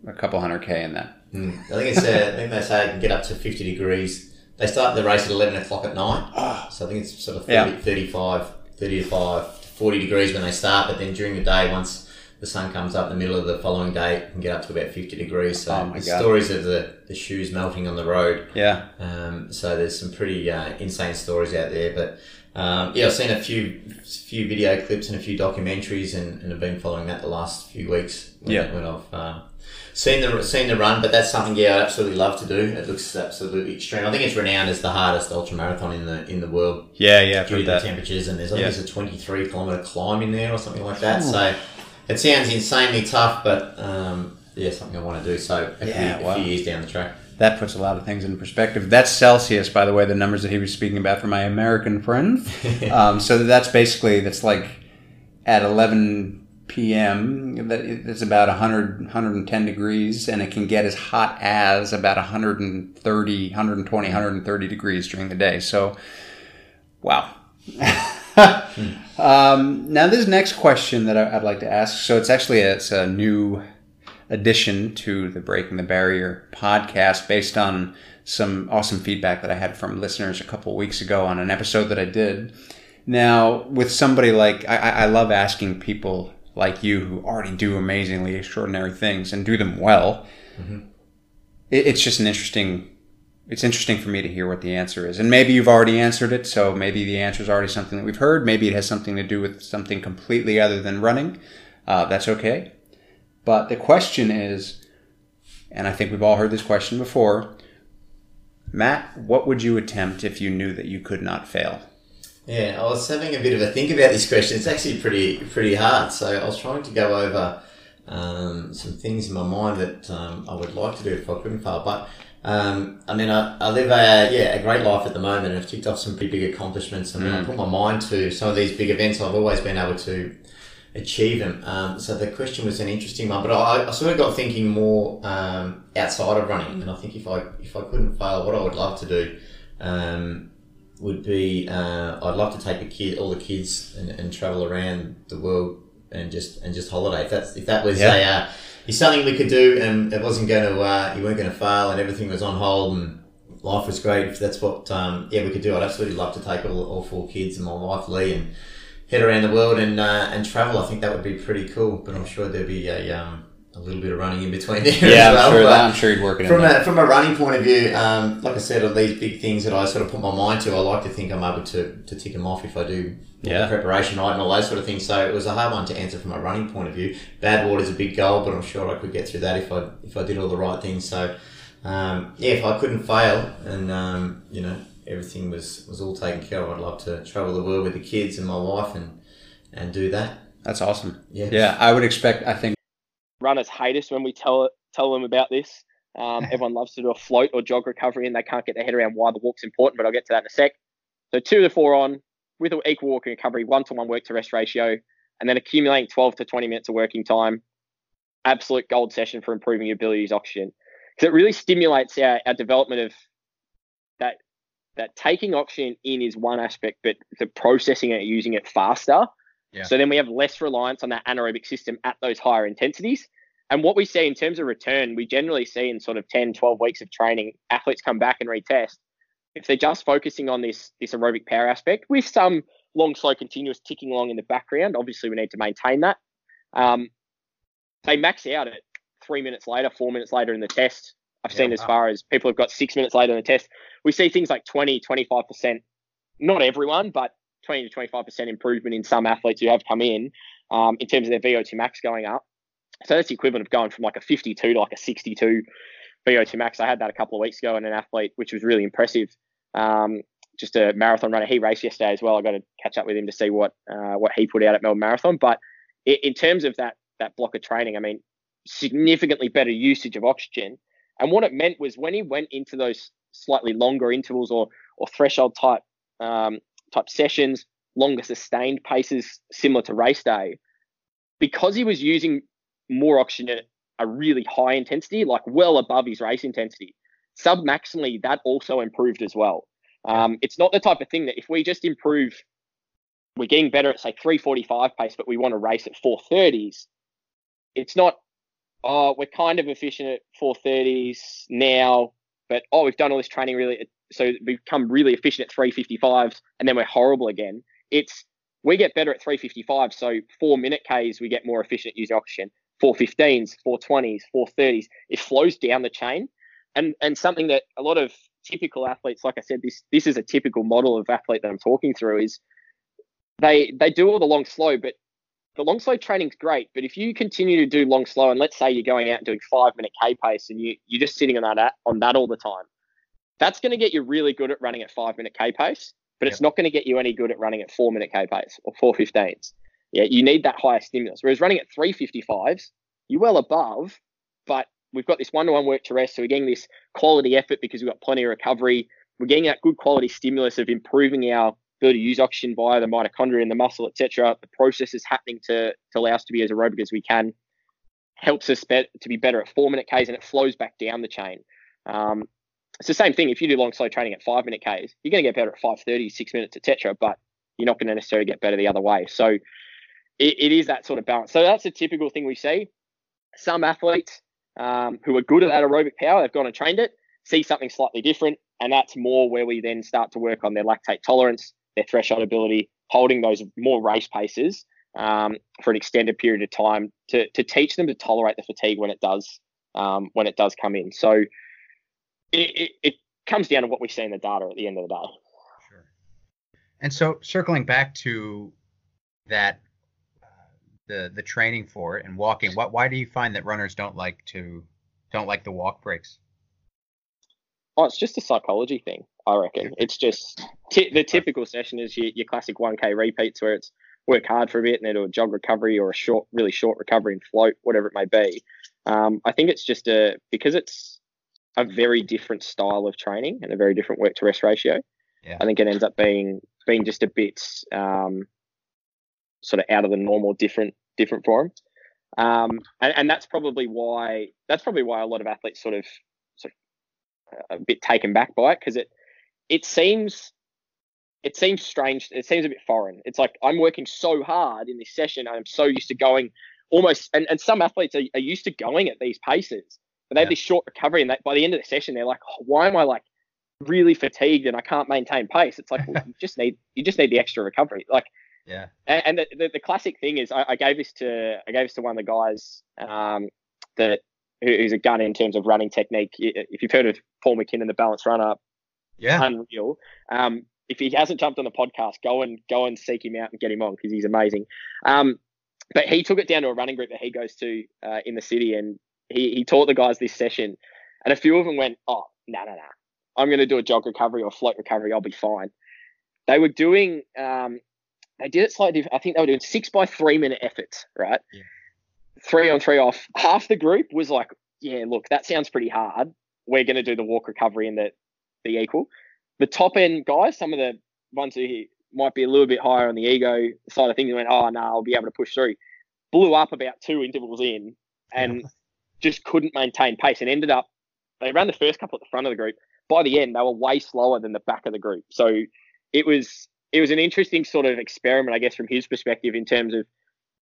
a couple hundred k in that. Mm. I think it's uh, I think they say it can get up to fifty degrees. They start the race at eleven o'clock at night, so I think it's sort of 30, Yeah. 35, 30 to five, forty degrees when they start. But then during the day, once the sun comes up in the middle of the following day, it can get up to about fifty degrees. So Oh my the God. stories of the, the shoes melting on the road. Yeah, Um, so there's some pretty uh, insane stories out there. But um, yeah, I've seen a few few video clips and a few documentaries, and, and have been following that the last few weeks. When, Yeah. when I've uh, seen the seen the run, but that's something yeah, I'd absolutely love to do. It looks absolutely extreme. I think it's renowned as the hardest ultra marathon in the in the world yeah, yeah. Due to the temperatures, and there's I think there's a 23 kilometer climb in there or something like that. So it sounds insanely tough, but um, yeah, something I want to do. So a, Yeah, few, wow. a few years down the track. That puts a lot of things in perspective. That's Celsius, by the way, the numbers that he was speaking about for my American friends. um, so that's basically that's like at eleven p.m. that it's about 100, 110 degrees, and it can get as hot as about 130, 120, 130 degrees during the day. So, wow. um, now, this next question that I, would like to ask. So, it's actually a, it's a new addition to the Breaking the Barrier podcast based on some awesome feedback that I had from listeners a couple weeks ago on an episode that I did. Now, with somebody like I, I love asking people like you who already do amazingly extraordinary things and do them well. Mm-hmm. It, it's just an interesting. It's interesting for me to hear what the answer is, and maybe you've already answered it. So maybe the answer is already something that we've heard. Maybe it has something to do with something completely other than running. Uh, that's okay. But the question is, and I think we've all heard this question before Matt, what would you attempt if you knew that you could not fail? Yeah, I was having a bit of a think about this question. It's actually pretty pretty hard. So I was trying to go over um, some things in my mind that um, I would like to do if I couldn't fail. But um, I mean, I, I live a yeah a great life at the moment. And I've ticked off some pretty big accomplishments. and mm. I put my mind to some of these big events, I've always been able to achieve them. Um, so the question was an interesting one, but I, I sort of got thinking more um, outside of running, and I think if I if I couldn't fail, what I would love to do um, would be uh, I'd love to take the kid, all the kids, and, and, travel around the world and just and just holiday. If that's if that was yeah. a uh, something we could do, and it wasn't going to uh, you weren't going to fail, and everything was on hold, and life was great. If that's what um, yeah we could do, I'd absolutely love to take all, all four kids and my wife Lee and head around the world and uh, and travel. I think that would be pretty cool. But I'm sure there'd be a um, a little bit of running in between there. Yeah, well. I'm sure. I'm sure you'd work it from a from a running point of view. Um, like I said, of these big things that I sort of put my mind to, I like to think I'm able to to tick them off if I do. Yeah. preparation right and all those sort of things. So it was a hard one to answer from a running point of view. Badwater is a big goal, but I'm sure I could get through that if I if I did all the right things. So um, yeah, if I couldn't fail and um, you know everything was was all taken care of, I'd love to travel the world with the kids and my wife and and do that. That's awesome. Yeah. Yeah. I would expect, I think. Runners hate us when we tell tell them about this. Um, everyone loves to do a float or jog recovery and they can't get their head around why the walk's important, but I'll get to that in a sec. So two to four on with an equal walking recovery, one to one work to rest ratio, and then accumulating 12 to 20 minutes of working time. Absolute gold session for improving your ability to use oxygen. Because it really stimulates our, our development of that that taking oxygen in is one aspect, but the processing it, using it faster yeah. So then we have less reliance on that anaerobic system at those higher intensities. And what we see in terms of return, we generally see in sort of 10, 12 weeks of training, athletes come back and retest. If they're just focusing on this, this aerobic power aspect with some long, slow, continuous ticking along in the background, obviously we need to maintain that. Um, they max out at three minutes later, four minutes later in the test. I've yeah, seen wow. as far as people have got six minutes later in the test. We see things like 20, 25%. Not everyone, but 20 to 25% improvement in some athletes who have come in um, in terms of their VO2 max going up. So that's the equivalent of going from like a 52 to like a 62 VO2 max. I had that a couple of weeks ago in an athlete, which was really impressive. Um, just a marathon runner. He raced yesterday as well. I got to catch up with him to see what uh, what he put out at Melbourne Marathon. But in terms of that that block of training, I mean, significantly better usage of oxygen. And what it meant was when he went into those slightly longer intervals or or threshold type um, type sessions, longer sustained paces similar to race day, because he was using more oxygen at a really high intensity, like well above his race intensity, sub maximally, that also improved as well. Um, it's not the type of thing that if we just improve, we're getting better at say 345 pace, but we want to race at 430s. It's not, oh, we're kind of efficient at 430s now, but oh, we've done all this training really so we've become really efficient at 355s and then we're horrible again. It's we get better at 355. So four minute Ks, we get more efficient using oxygen. 415s, 420s, 430s. It flows down the chain. And and something that a lot of typical athletes, like I said, this this is a typical model of athlete that I'm talking through, is they they do all the long slow, but the long slow training's great. But if you continue to do long slow, and let's say you're going out and doing five minute K pace and you you're just sitting on that on that all the time, that's going to get you really good at running at five minute K pace, but it's not going to get you any good at running at four minute K pace or 415s. Yeah, you need that higher stimulus. Whereas running at 355s, you're well above, but we've got this one to one work to rest. So we're getting this quality effort because we've got plenty of recovery. We're getting that good quality stimulus of improving our ability to use oxygen via the mitochondria in the muscle, etc. The process is happening to, to allow us to be as aerobic as we can. Helps us be, to be better at four minute Ks and it flows back down the chain. Um, it's the same thing. If you do long slow training at five minute Ks, you're going to get better at 5:30, six minutes, etc. But you're not going to necessarily get better the other way. So it, it is that sort of balance. So that's a typical thing we see. Some athletes um, who are good at that aerobic power, they've gone and trained it, see something slightly different, and that's more where we then start to work on their lactate tolerance, their threshold ability, holding those more race paces um, for an extended period of time to, to teach them to tolerate the fatigue when it does um, when it does come in. So it, it, it comes down to what we see in the data at the end of the day. Sure. And so circling back to that uh, the the training for it and walking, what why do you find that runners don't like to don't like the walk breaks? Oh, it's just a psychology thing, I reckon. It's just t- the typical session is your, your classic 1K repeats where it's work hard for a bit and then do a jog recovery or a short, really short recovery and float, whatever it may be. Um, I think it's just a because it's a very different style of training and a very different work to rest ratio. Yeah. I think it ends up being being just a bit um, sort of out of the normal, different different form. Um, and, and that's probably why that's probably why a lot of athletes sort of sort of a bit taken back by it because it it seems it seems strange. It seems a bit foreign. It's like I'm working so hard in this session. I'm so used to going almost, and, and some athletes are, are used to going at these paces, but they have this short recovery, and they, by the end of the session, they're like, oh, why am I like really fatigued and I can't maintain pace? It's like well, you just need you just need the extra recovery. Like Yeah. and, and the, the, the classic thing is, I, I gave this to I gave this to one of the guys um, that who, who's a gun in terms of running technique. If you've heard of Paul McKinnon, the balance runner, Yeah. unreal. Um, if he hasn't jumped on the podcast, go and go and seek him out and get him on because he's amazing. Um, but he took it down to a running group that he goes to uh, in the city, and he he taught the guys this session, and a few of them went, "Oh, no, no, no, I'm going to do a jog recovery or float recovery. I'll be fine." They were doing, um, they did it slightly. different. I think they were doing six by three minute efforts, right? Yeah. Three on, three off. Half the group was like, "Yeah, look, that sounds pretty hard. We're going to do the walk recovery and the the equal." the top end guys, some of the ones who might be a little bit higher on the ego side of things, went, oh no, I'll be able to push through. Blew up about two intervals in and just couldn't maintain pace and ended up. They ran the first couple at the front of the group. By the end, they were way slower than the back of the group. So it was it was an interesting sort of experiment, I guess, from his perspective in terms of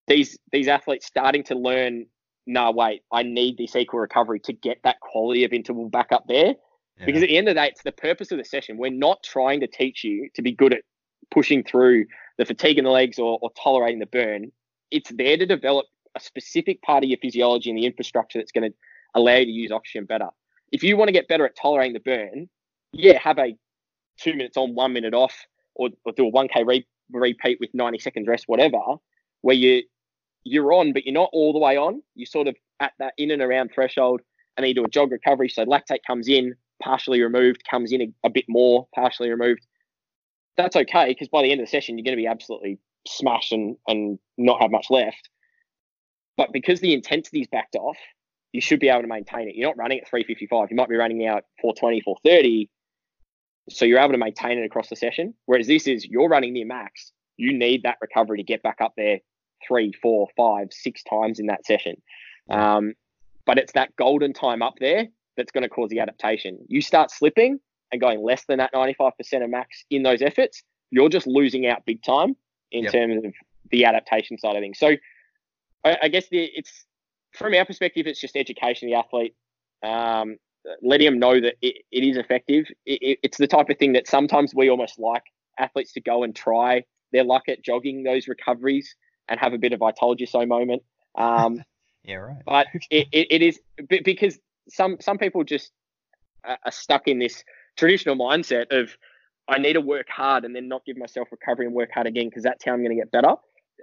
these these athletes starting to learn. No, wait, I need this equal recovery to get that quality of interval back up there. Yeah. Because at the end of the day, it's the purpose of the session. We're not trying to teach you to be good at pushing through the fatigue in the legs or, or tolerating the burn. It's there to develop a specific part of your physiology and the infrastructure that's going to allow you to use oxygen better. If you want to get better at tolerating the burn, yeah, have a two minutes on, one minute off, or, or do a 1K re- repeat with 90 seconds rest, whatever, where you, you're on, but you're not all the way on. You're sort of at that in and around threshold, and then you do a jog recovery. So lactate comes in, partially removed, comes in a, a bit more, partially removed. That's okay because by the end of the session, you're going to be absolutely smashed and, and not have much left. But because the intensity's backed off, you should be able to maintain it. You're not running at 355. You might be running now at 420, 430. So you're able to maintain it across the session. Whereas this is you're running near max. You need that recovery to get back up there three, four, five, six times in that session. Um, but it's that golden time up there that's going to cause the adaptation. You start slipping and going less than that 95% of max in those efforts, you're just losing out big time in Yep. terms of the adaptation side of things. So I, I guess the, it's from our perspective, it's just education the athlete, um, letting them know that it, it is effective. It, it, it's the type of thing that sometimes we almost like athletes to go and try their luck at jogging those recoveries and have a bit of I told you so moment. Um, Yeah, right. but it, it, is be- because some some people just are stuck in this traditional mindset of I need to work hard and then not give myself recovery and work hard again because that's how I'm going to get better.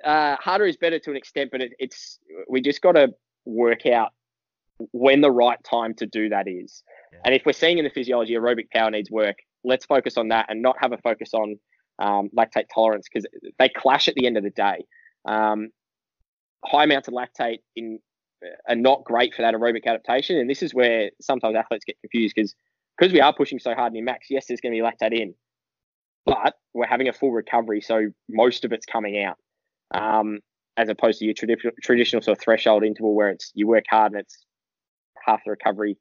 Uh, harder is better to an extent, but it, it's we just got to work out when the right time to do that is. Yeah. And if we're seeing in the physiology aerobic power needs work, let's focus on that and not have a focus on um, lactate tolerance because they clash at the end of the day. Um, high amounts of lactate in are not great for that aerobic adaptation. And this is where sometimes athletes get confused because because we are pushing so hard in max, yes, there's going to be lactate in. but we're having a full recovery, so most of it's coming out. Um, as opposed to your traditional traditional sort of threshold interval where it's you work hard and it's half the recovery.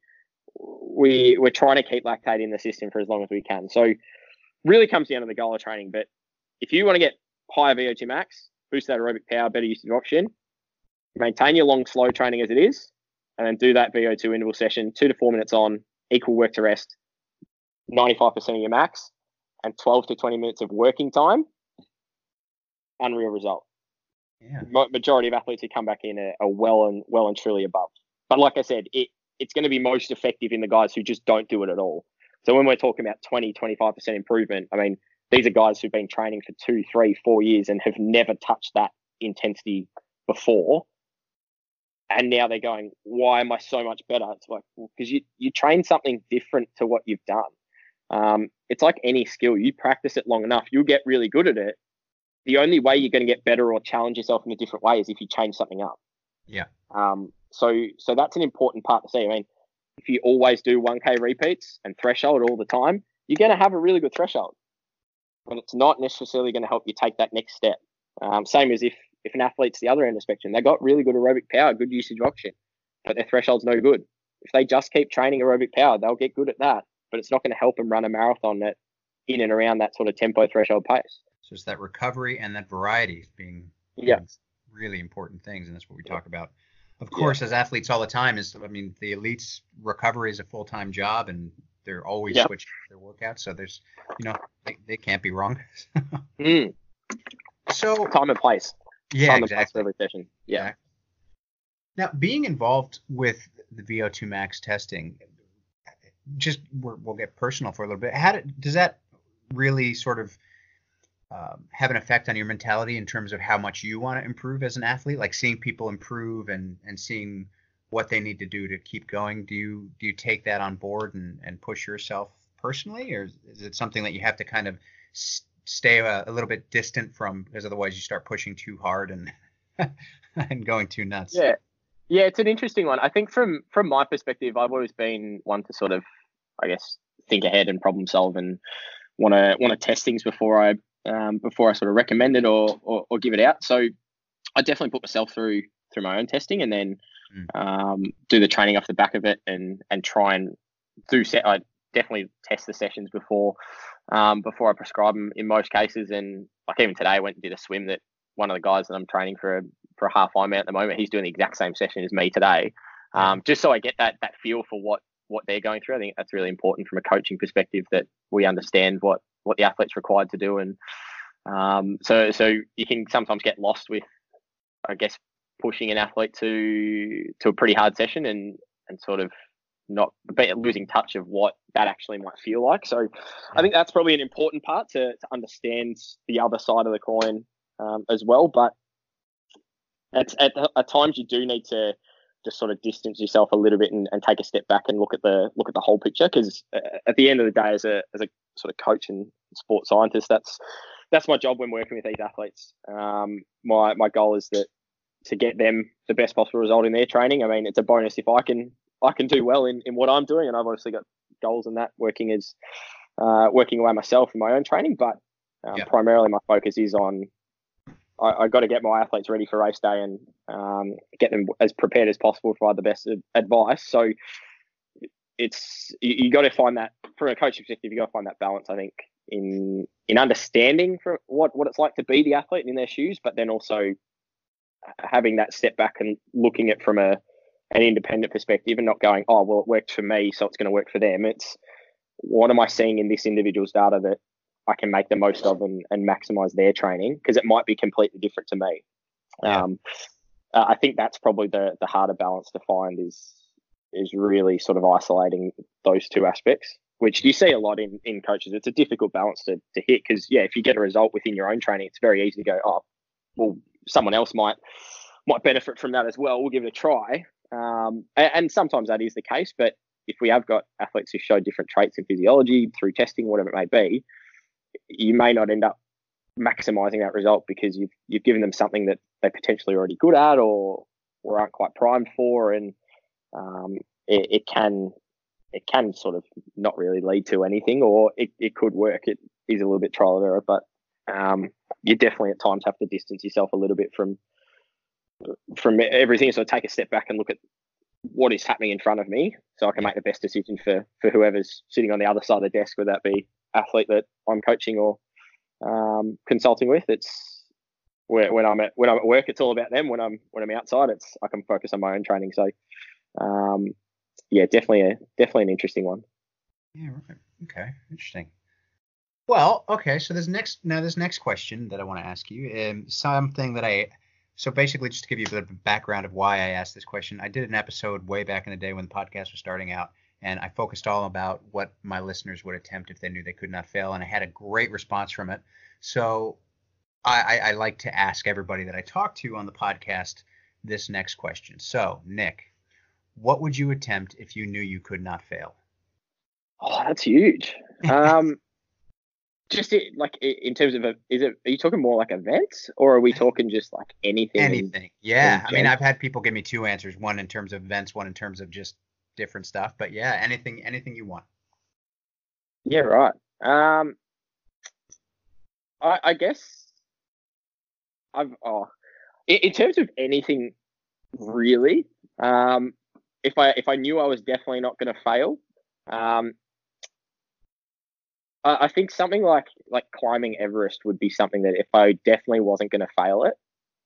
We we're trying to keep lactate in the system for as long as we can. So really comes down to the goal of training. But if you want to get higher VO2 max, boost that aerobic power, better usage of oxygen, maintain your long slow training as it is, and then do that VO2 interval session, two to four minutes on, equal work to rest, 95% of your max, and 12 to 20 minutes of working time. Unreal result. Yeah. Majority of athletes who come back in are, are well and well and truly above. But like I said, it it's going to be most effective in the guys who just don't do it at all. So when we're talking about 20, 25% improvement, I mean, these are guys who've been training for two, three, four years and have never touched that intensity before. And now they're going, why am I so much better? It's like, because well, you, you train something different to what you've done. Um, it's like any skill. You practice it long enough, you'll get really good at it. The only way you're going to get better or challenge yourself in a different way is if you change something up. Yeah. Um, so, so that's an important part to see. I mean, if you always do 1K repeats and threshold all the time, you're going to have a really good threshold. But it's not necessarily going to help you take that next step. Um, same as if if an athlete's the other end of the spectrum, they got really good aerobic power, good usage of oxygen, but their threshold's no good. If they just keep training aerobic power, they'll get good at that, but it's not going to help them run a marathon at in and around that sort of tempo threshold pace. So it's that recovery and that variety being yeah really important things, and that's what we talk about. Of course, yeah. as athletes all the time, is I mean the elites recovery is a full time job, and they're always yeah. switching their workouts. So there's, you know, they, they can't be wrong. mm. So time and place. Yeah, exactly. Every session. Yeah. Now, being involved with the VO2 max testing, just we will get personal for a little bit. How did, does that really sort of um, have an effect on your mentality in terms of how much you want to improve as an athlete? Like seeing people improve and and seeing what they need to do to keep going. Do you do you take that on board and and push yourself personally, or is it something that you have to kind of stay a, a, little bit distant from because otherwise you start pushing too hard and and going too nuts. Yeah. Yeah, it's an interesting one. I think from from my perspective, I've always been one to sort of, I guess, think ahead and problem solve and want to want to test things before I um, before I sort of recommend it or, or, or give it out. So I definitely put myself through through my own testing and then mm. um, do the training off the back of it and and try and do set. I definitely test the sessions before um, before I prescribe them in most cases. And like even today, I went and did a swim that one of the guys that I'm training for a, for a half Ironman at the moment, he's doing the exact same session as me today. Um, just so I get that that feel for what what they're going through. I think that's really important from a coaching perspective that we understand what what the athlete's required to do. And um, so so you can sometimes get lost with, I guess, pushing an athlete to to a pretty hard session and and sort of not losing touch of what that actually might feel like. So I think that's probably an important part to, to understand the other side of the coin um, as well. But at, at, at, times you do need to just sort of distance yourself a little bit and, and take a step back and look at the look at the whole picture because at the end of the day as a as a sort of coach and sports scientist that's that's my job when working with these athletes um, my my goal is that to get them the best possible result in their training i mean it's a bonus if i can I can do well in, in what I'm doing, and I've obviously got goals in that working as uh, working away myself in my own training. But um, yeah. primarily, my focus is on I, I got to get my athletes ready for race day and um, get them as prepared as possible, provide the best advice. So it's you, you got to find that from a coaching perspective. You got to find that balance. I think in in understanding for what what it's like to be the athlete in their shoes, but then also having that step back and looking at from a an independent perspective and not going, oh, well, it worked for me, so it's going to work for them. It's what am I seeing in this individual's data that I can make the most of and, and maximize their training because it might be completely different to me. Yeah. Um, uh, I think that's probably the the harder balance to find is is really sort of isolating those two aspects, which you see a lot in in coaches. It's a difficult balance to to hit because yeah, if you get a result within your own training, it's very easy to go, oh, well, someone else might might benefit from that as well. We'll give it a try. Um, and, and, sometimes that is the case, but if we have got athletes who show different traits in physiology through testing, whatever it may be, you may not end up maximizing that result because you've you've given them something that they're potentially already good at or or aren't quite primed for, and um, it, it, can it can sort of not really lead to anything, or it, it could work. It is a little bit trial and error, but um, you definitely at times have to distance yourself a little bit from from everything. So I take a step back and look at what is happening in front of me, so I can make the best decision for for whoever's sitting on the other side of the desk, whether that be athlete that I'm coaching or um, consulting with. It's when I'm at when I'm at work, it's all about them. When I'm when I'm outside, it's I can focus on my own training. So, um, yeah, definitely a definitely an interesting one. Yeah, right. Okay, interesting. Well, okay. So this next now this next question that I want to ask you, um, something that I so basically just to give you a bit of background of why I asked this question, I did an episode way back in the day when the podcast was starting out, and I focused all about what my listeners would attempt if they knew they could not fail, and I had a great response from it. So I, I, I like to ask everybody that I talk to on the podcast this next question. So Nick, what would you attempt if you knew you could not fail? Oh, that's huge. Um, just it, like in terms of a, is it? Are you talking more like events, or are we talking just like anything? Anything. In, yeah. I mean, I've had people give me two answers: one in terms of events, one in terms of just different stuff. But yeah, anything, anything you want. Yeah. Right. Um. I, I guess I've oh, in, in terms of anything really. Um, if I if I knew I was definitely not going to fail, um, I think something like like climbing Everest would be something that if I definitely wasn't going to fail it,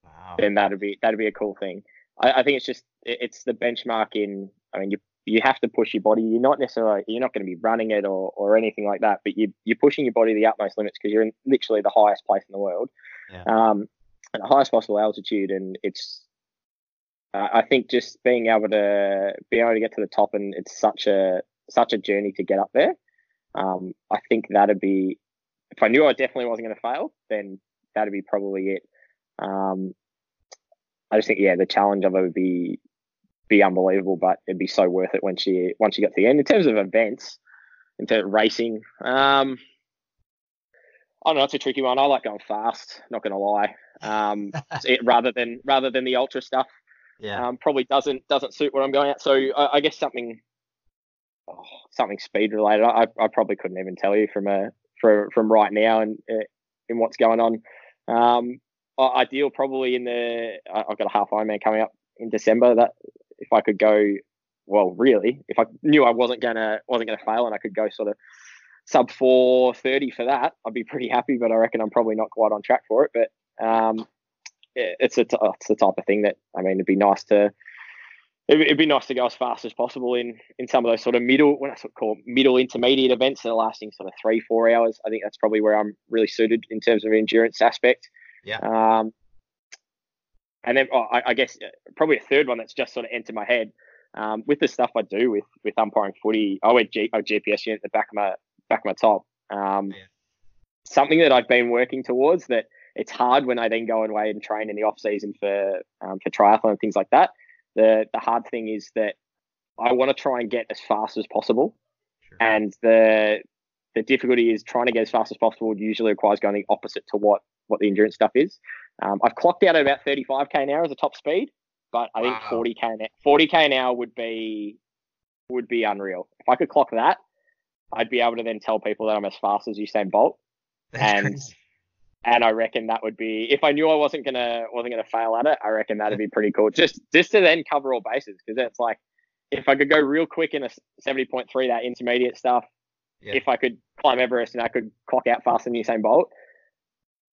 wow. then that'd be that'd be a cool thing. I, I, think it's just it's the benchmark in. I mean, you you have to push your body. You're not necessarily you're not going to be running it or or anything like that, but you you're pushing your body to the utmost limits because you're in literally the highest place in the world, yeah. um, at the highest possible altitude, and it's. Uh, I think just being able to be able to get to the top and it's such a such a journey to get up there um, I think that'd be if I knew I definitely wasn't going to fail, then that'd be probably it. Um, I just think yeah, the challenge of it would be be unbelievable, but it'd be so worth it when she once you got to the end. In terms of events, in terms of racing, um, I don't know. It's a tricky one. I like going fast. Not going to lie. Um, it, rather than rather than the ultra stuff. Yeah. Um, probably doesn't doesn't suit what I'm going at. So I, I guess something oh, something speed related. I, I probably couldn't even tell you from a from from right now and uh, in what's going on. Um, ideal probably in the I've got a half Ironman coming up in December. That if I could go, well, really, if I knew I wasn't gonna wasn't gonna fail and I could go sort of sub four thirty for that, I'd be pretty happy. But I reckon I'm probably not quite on track for it. But um, it's a it's the type of thing that I mean, it'd be nice to it'd, be nice to go as fast as possible in in some of those sort of middle, what I sort of call middle intermediate events that are lasting sort of three, four hours. I think that's probably where I'm really suited in terms of endurance aspect. Yeah. Um, and then oh, I, I, guess uh, probably a third one that's just sort of entered my head. Um, with the stuff I do with with umpiring footy, I wear G, a GPS unit at the back of my back of my top. Um, yeah. Something that I've been working towards that it's hard when I then go away and train in the off season for um, for triathlon and things like that. The the hard thing is that I want to try and get as fast as possible, sure. and the the difficulty is trying to get as fast as possible usually requires going the opposite to what what the endurance stuff is. Um, I've clocked out at about 35k an hour as a top speed, but I wow. think 40k an 40k an hour would be would be unreal. If I could clock that, I'd be able to then tell people that I'm as fast as Usain Bolt. That's and crazy and I reckon that would be if I knew I wasn't gonna wasn't gonna fail at it. I reckon that'd be pretty cool. Just just to then cover all bases because it's like if I could go real quick in a seventy point three that intermediate stuff. Yeah. If I could climb Everest and I could clock out faster than Usain Bolt,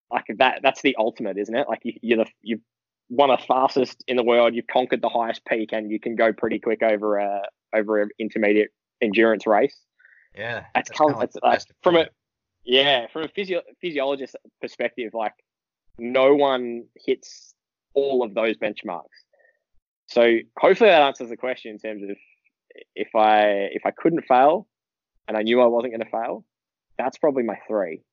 like that that's the ultimate, isn't it? Like you, you're the you one of the fastest in the world. You've conquered the highest peak, and you can go pretty quick over a over an intermediate endurance race. Yeah, that's, that's kind of like, like from a yeah, from a physio- physiologist perspective, like no one hits all of those benchmarks. So hopefully that answers the question in terms of if I if I couldn't fail and I knew I wasn't going to fail, that's probably my three.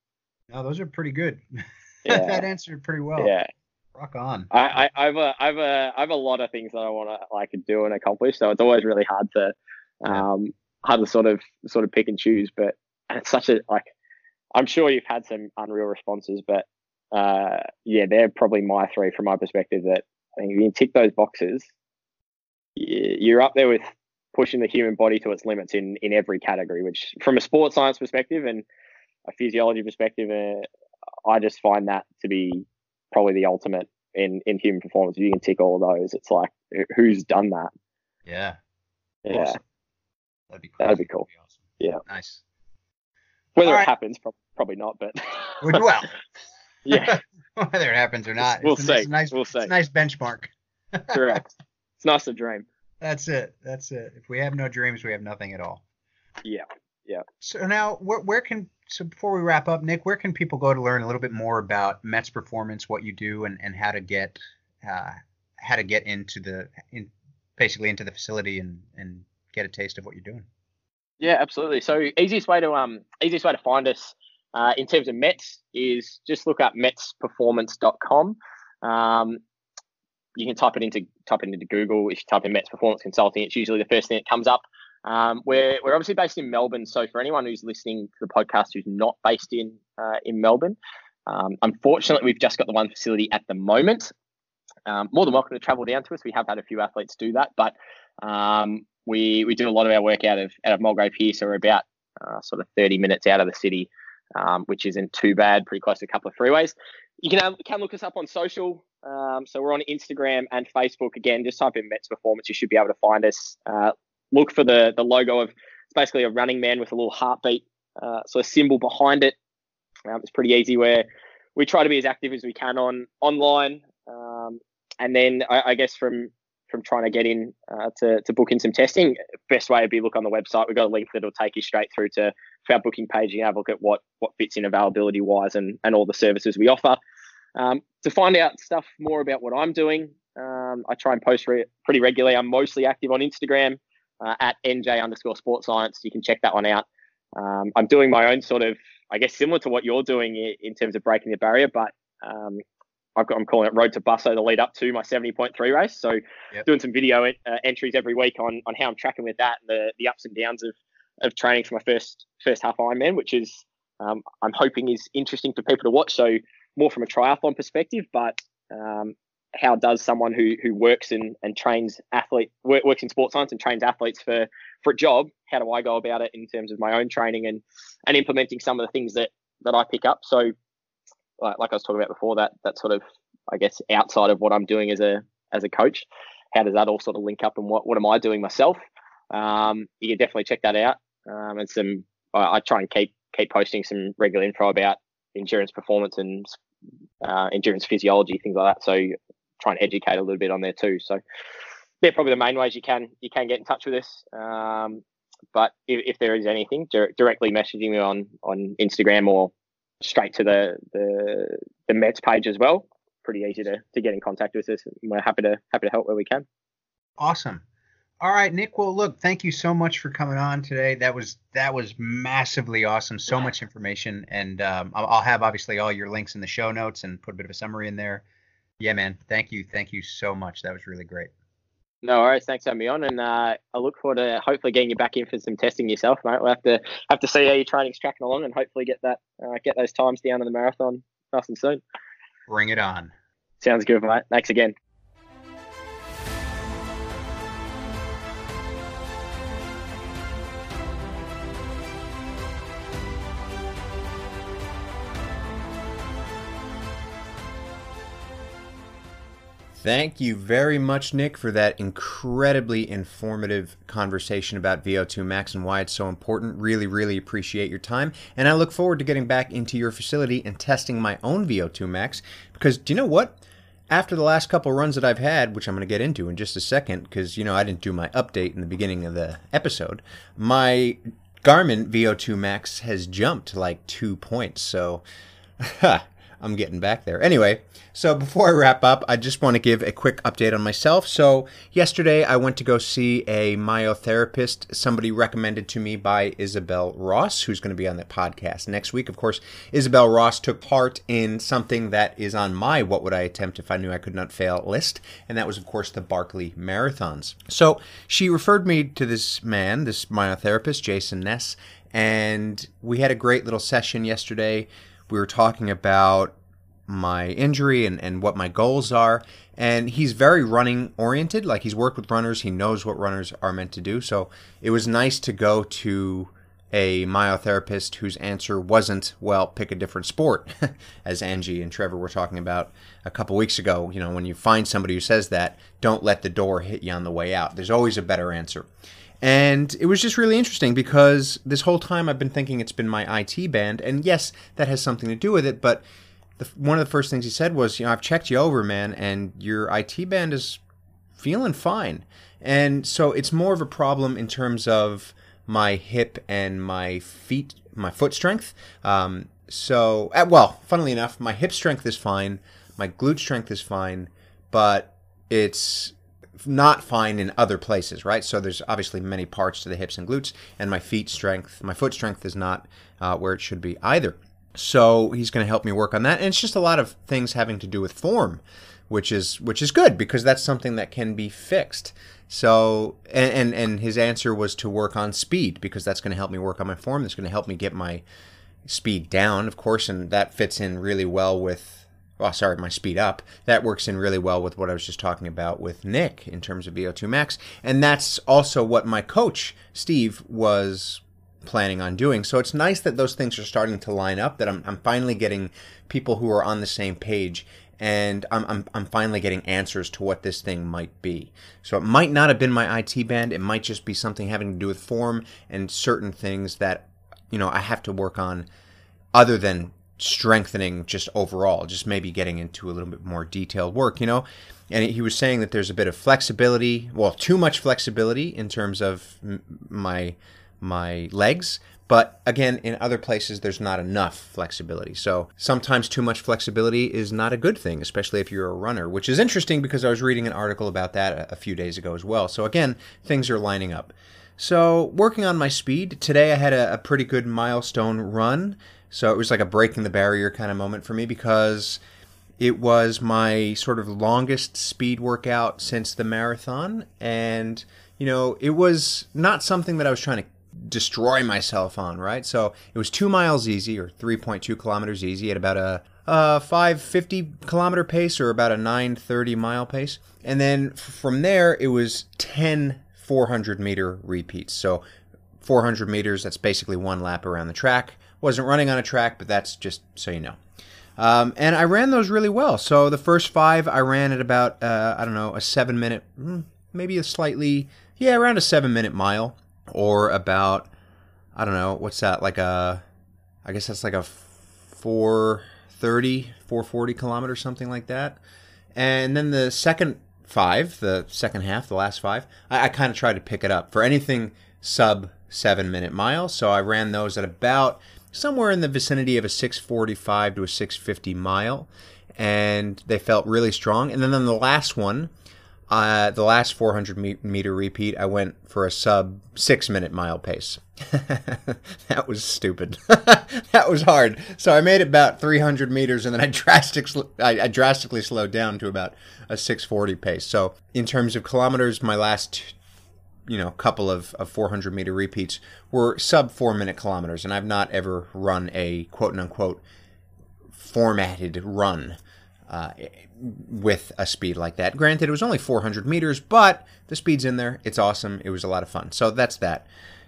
No, those are pretty good. Yeah. that answered pretty well. Yeah. Rock on. I, I, have a I've a I have a lot of things that I want to like do and accomplish. So it's always really hard to um hard to sort of sort of pick and choose. But it's such a like I'm sure you've had some unreal responses, but uh, yeah, they're probably my three from my perspective. That I think if you tick those boxes, you're up there with pushing the human body to its limits in in every category. Which, from a sports science perspective, and a physiology perspective, uh, I just find that to be probably the ultimate in in human performance. If you can tick all of those, it's like who's done that? Yeah. Yeah, Awesome. That'd be cool. That'd be cool. awesome. Yeah. Nice. Whether All it happens, prob- probably not, but Well, well, yeah, whether it happens or not, We'll it's, a, it's see. a nice, We'll it's a see. nice benchmark. correct. It's nice to dream. That's it. That's it. If we have no dreams, we have nothing at all. Yeah. Yeah. So now, where, where can so before we wrap up, Nick, where can people go to learn a little bit more about Mets performance, what you do, and, and how to get uh, how to get into the in basically into the facility and and get a taste of what you're doing. Yeah, absolutely. So easiest way to um easiest way to find us uh, in terms of Mets is just look up metsperformance.com. Um, you can type it into type it into Google. If you type in Mets Performance Consulting, it's usually the first thing that comes up. Um, we're we're obviously based in Melbourne, so for anyone who's listening to the podcast who's not based in uh, in Melbourne, um, unfortunately we've just got the one facility at the moment. Um, more than welcome to travel down to us. We have had a few athletes do that, but um, we we do a lot of our work out of out of Mulgrave here, so we're about uh, sort of 30 minutes out of the city, um, which isn't too bad. Pretty close to a couple of freeways. You can have, can look us up on social. Um, so we're on Instagram and Facebook. Again, just type in Mets Performance. You should be able to find us. Uh, look for the the logo of it's basically a running man with a little heartbeat, uh, so a symbol behind it. Um, it's pretty easy. Where we try to be as active as we can on online, um, and then I, I guess from from trying to get in uh, to, to book in some testing, best way would be look on the website. We've got a link that'll take you straight through to, to our booking page. You can have a look at what what fits in availability wise and, and all the services we offer. Um, to find out stuff more about what I'm doing, um, I try and post re- pretty regularly. I'm mostly active on Instagram uh, at nj underscore sports science. You can check that one out. Um, I'm doing my own sort of, I guess, similar to what you're doing i- in terms of breaking the barrier, but I've got, I'm calling it Road to Busso to lead up to my 70.3 race. So Yep. doing some video uh, entries every week on, on how I'm tracking with that and the, the ups and downs of, of training for my first first half Ironman, which is um, I'm hoping is interesting for people to watch. So more from a triathlon perspective, but um, how does someone who who works in and trains athlete work, works in sports science and trains athletes for for a job? How do I go about it in terms of my own training and and implementing some of the things that that I pick up? So like, like I was talking about before, that that sort of I guess outside of what I'm doing as a as a coach, how does that all sort of link up and what what am I doing myself? Um, you can definitely check that out. Um, and some I, I try and keep keep posting some regular info about endurance performance and uh, endurance physiology, things like that. So try and educate a little bit on there too. So they're probably the main ways you can you can get in touch with us. Um, but if, if there is anything, dir- directly messaging me on on Instagram or straight to the the the Mets page as well. Pretty easy to, to get in contact with us. We're happy to happy to help where we can. Awesome. All right, Nick. Well, look, thank you so much for coming on today. That was that was massively awesome. So much information, and um, I'll, I'll have obviously all your links in the show notes and put a bit of a summary in there. Yeah, man. Thank you. Thank you so much. That was really great. No worries. Thanks for having me on, and uh, I look forward to hopefully getting you back in for some testing yourself, mate. We'll have to have to see how your training's tracking along, and hopefully get that uh, get those times down in the marathon nice and soon. Bring it on. Sounds good, mate. Thanks again. Thank you very much, Nick, for that incredibly informative conversation about VO2 Max and why it's so important. Really, really appreciate your time. And I look forward to getting back into your facility and testing my own VO2 Max. Because do you know what? After the last couple runs that I've had, which I'm going to get into in just a second, because, you know, I didn't do my update in the beginning of the episode, my Garmin VO2 Max has jumped like two points. So, I'm getting back there. Anyway, so before I wrap up, I just want to give a quick update on myself. So, yesterday I went to go see a myotherapist, somebody recommended to me by Isabel Ross, who's going to be on the podcast next week. Of course, Isabel Ross took part in something that is on my What Would I Attempt If I Knew I Could Not Fail list, and that was, of course, the Barkley Marathons. So, she referred me to this man, this myotherapist, Jason Ness, and we had a great little session yesterday we were talking about my injury and, and what my goals are. And he's very running oriented. Like he's worked with runners, he knows what runners are meant to do. So it was nice to go to a myotherapist whose answer wasn't, well, pick a different sport, as Angie and Trevor were talking about a couple weeks ago. You know, when you find somebody who says that, don't let the door hit you on the way out. There's always a better answer. And it was just really interesting because this whole time I've been thinking it's been my IT band. And yes, that has something to do with it. But the, one of the first things he said was, you know, I've checked you over, man, and your IT band is feeling fine. And so it's more of a problem in terms of my hip and my feet, my foot strength. Um, so, uh, well, funnily enough, my hip strength is fine, my glute strength is fine, but it's not fine in other places, right? So there's obviously many parts to the hips and glutes, and my feet strength, my foot strength is not uh, where it should be either. So he's going to help me work on that, and it's just a lot of things having to do with form, which is which is good because that's something that can be fixed. So and and, and his answer was to work on speed because that's going to help me work on my form. That's going to help me get my speed down, of course, and that fits in really well with oh, sorry, my speed up. That works in really well with what I was just talking about with Nick in terms of VO2 max. And that's also what my coach, Steve, was planning on doing. So it's nice that those things are starting to line up, that I'm, I'm finally getting people who are on the same page. And I'm, I'm, I'm finally getting answers to what this thing might be. So it might not have been my IT band. It might just be something having to do with form and certain things that, you know, I have to work on other than strengthening just overall, just maybe getting into a little bit more detailed work, you know? And he was saying that there's a bit of flexibility, well, too much flexibility in terms of m- my my legs, but again, in other places there's not enough flexibility. So, sometimes too much flexibility is not a good thing, especially if you're a runner, which is interesting because I was reading an article about that a, few days ago as well. So, again, things are lining up. So, working on my speed, today I had a, a pretty good milestone run. So it was like a breaking the barrier kind of moment for me because it was my sort of longest speed workout since the marathon. And, you know, it was not something that I was trying to destroy myself on, right? So it was two miles easy or 3.2 kilometers easy at about a, a 550 kilometer pace or about a 930 mile pace. And then from there, it was 10 400 meter repeats. So 400 meters, that's basically one lap around the track. Wasn't running on a track, but that's just so you know. Um, and I ran those really well. So the first five I ran at about uh, I don't know a seven minute, hmm, maybe a slightly yeah around a seven minute mile, or about I don't know what's that like a I guess that's like a 430 440 kilometer something like that. And then the second five, the second half, the last five, I, I kind of tried to pick it up for anything sub seven minute mile. So I ran those at about somewhere in the vicinity of a 645 to a 650 mile, and they felt really strong. And then on the last one, uh, the last 400 meter repeat, I went for a sub six minute mile pace. that was stupid. that was hard. So I made about 300 meters, and then I drastically, I, I drastically slowed down to about a 640 pace. So in terms of kilometers, my last you know a couple of, of 400 meter repeats were sub four minute kilometers. And i've not ever run a quote unquote formatted run uh, with a speed like that. Granted it was only 400 meters but the speed's in there. It's awesome. It was a lot of fun. So that's that.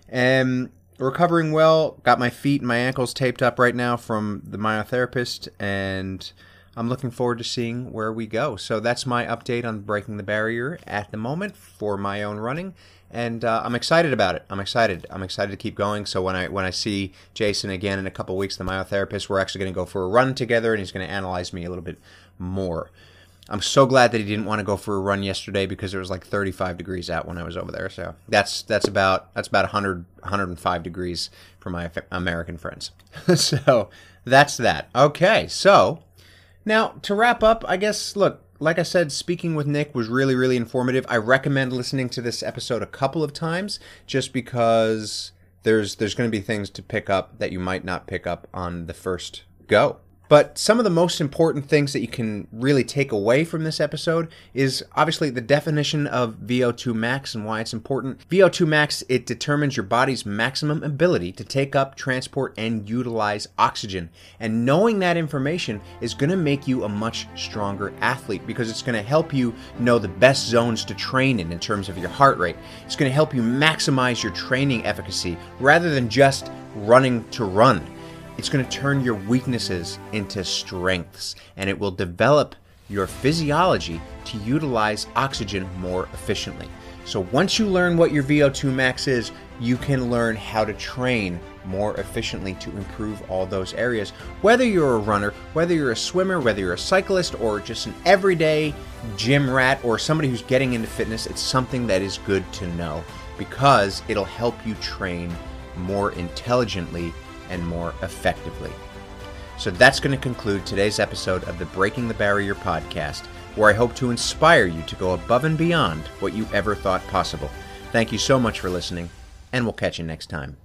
And recovering well got my feet and my ankles taped up right now from the myotherapist and I'm looking forward to seeing where we go. So that's my update on breaking the barrier at the moment for my own running and uh, I'm excited about it. I'm excited. I'm excited to keep going. So when I when I see Jason again in a couple weeks, the myotherapist, we're actually going to go for a run together, and he's going to analyze me a little bit more. I'm so glad that he didn't want to go for a run yesterday because it was like 35 degrees out when I was over there. So that's that's about that's about 100 105 degrees for my American friends. so that's that. Okay, so now to wrap up, I guess look, like I said, speaking with Nick was really, really informative. I recommend listening to this episode a couple of times just because there's there's going to be things to pick up that you might not pick up on the first go. But some of the most important things that you can really take away from this episode is obviously the definition of VO2 max and why it's important. VO2 max, it determines your body's maximum ability to take up, transport, and utilize oxygen. And knowing that information is going to make you a much stronger athlete because it's going to help you know the best zones to train in in terms of your heart rate. It's going to help you maximize your training efficacy rather than just running to run. It's going to turn your weaknesses into strengths and it will develop your physiology to utilize oxygen more efficiently. So once you learn what your VO2 max is, you can learn how to train more efficiently to improve all those areas. Whether you're a runner, whether you're a swimmer, whether you're a cyclist, or just an everyday gym rat, or somebody who's getting into fitness, it's something that is good to know because it'll help you train more intelligently and more effectively. So that's going to conclude today's episode of the Breaking the Barrier podcast, where I hope to inspire you to go above and beyond what you ever thought possible. Thank you so much for listening, and we'll catch you next time.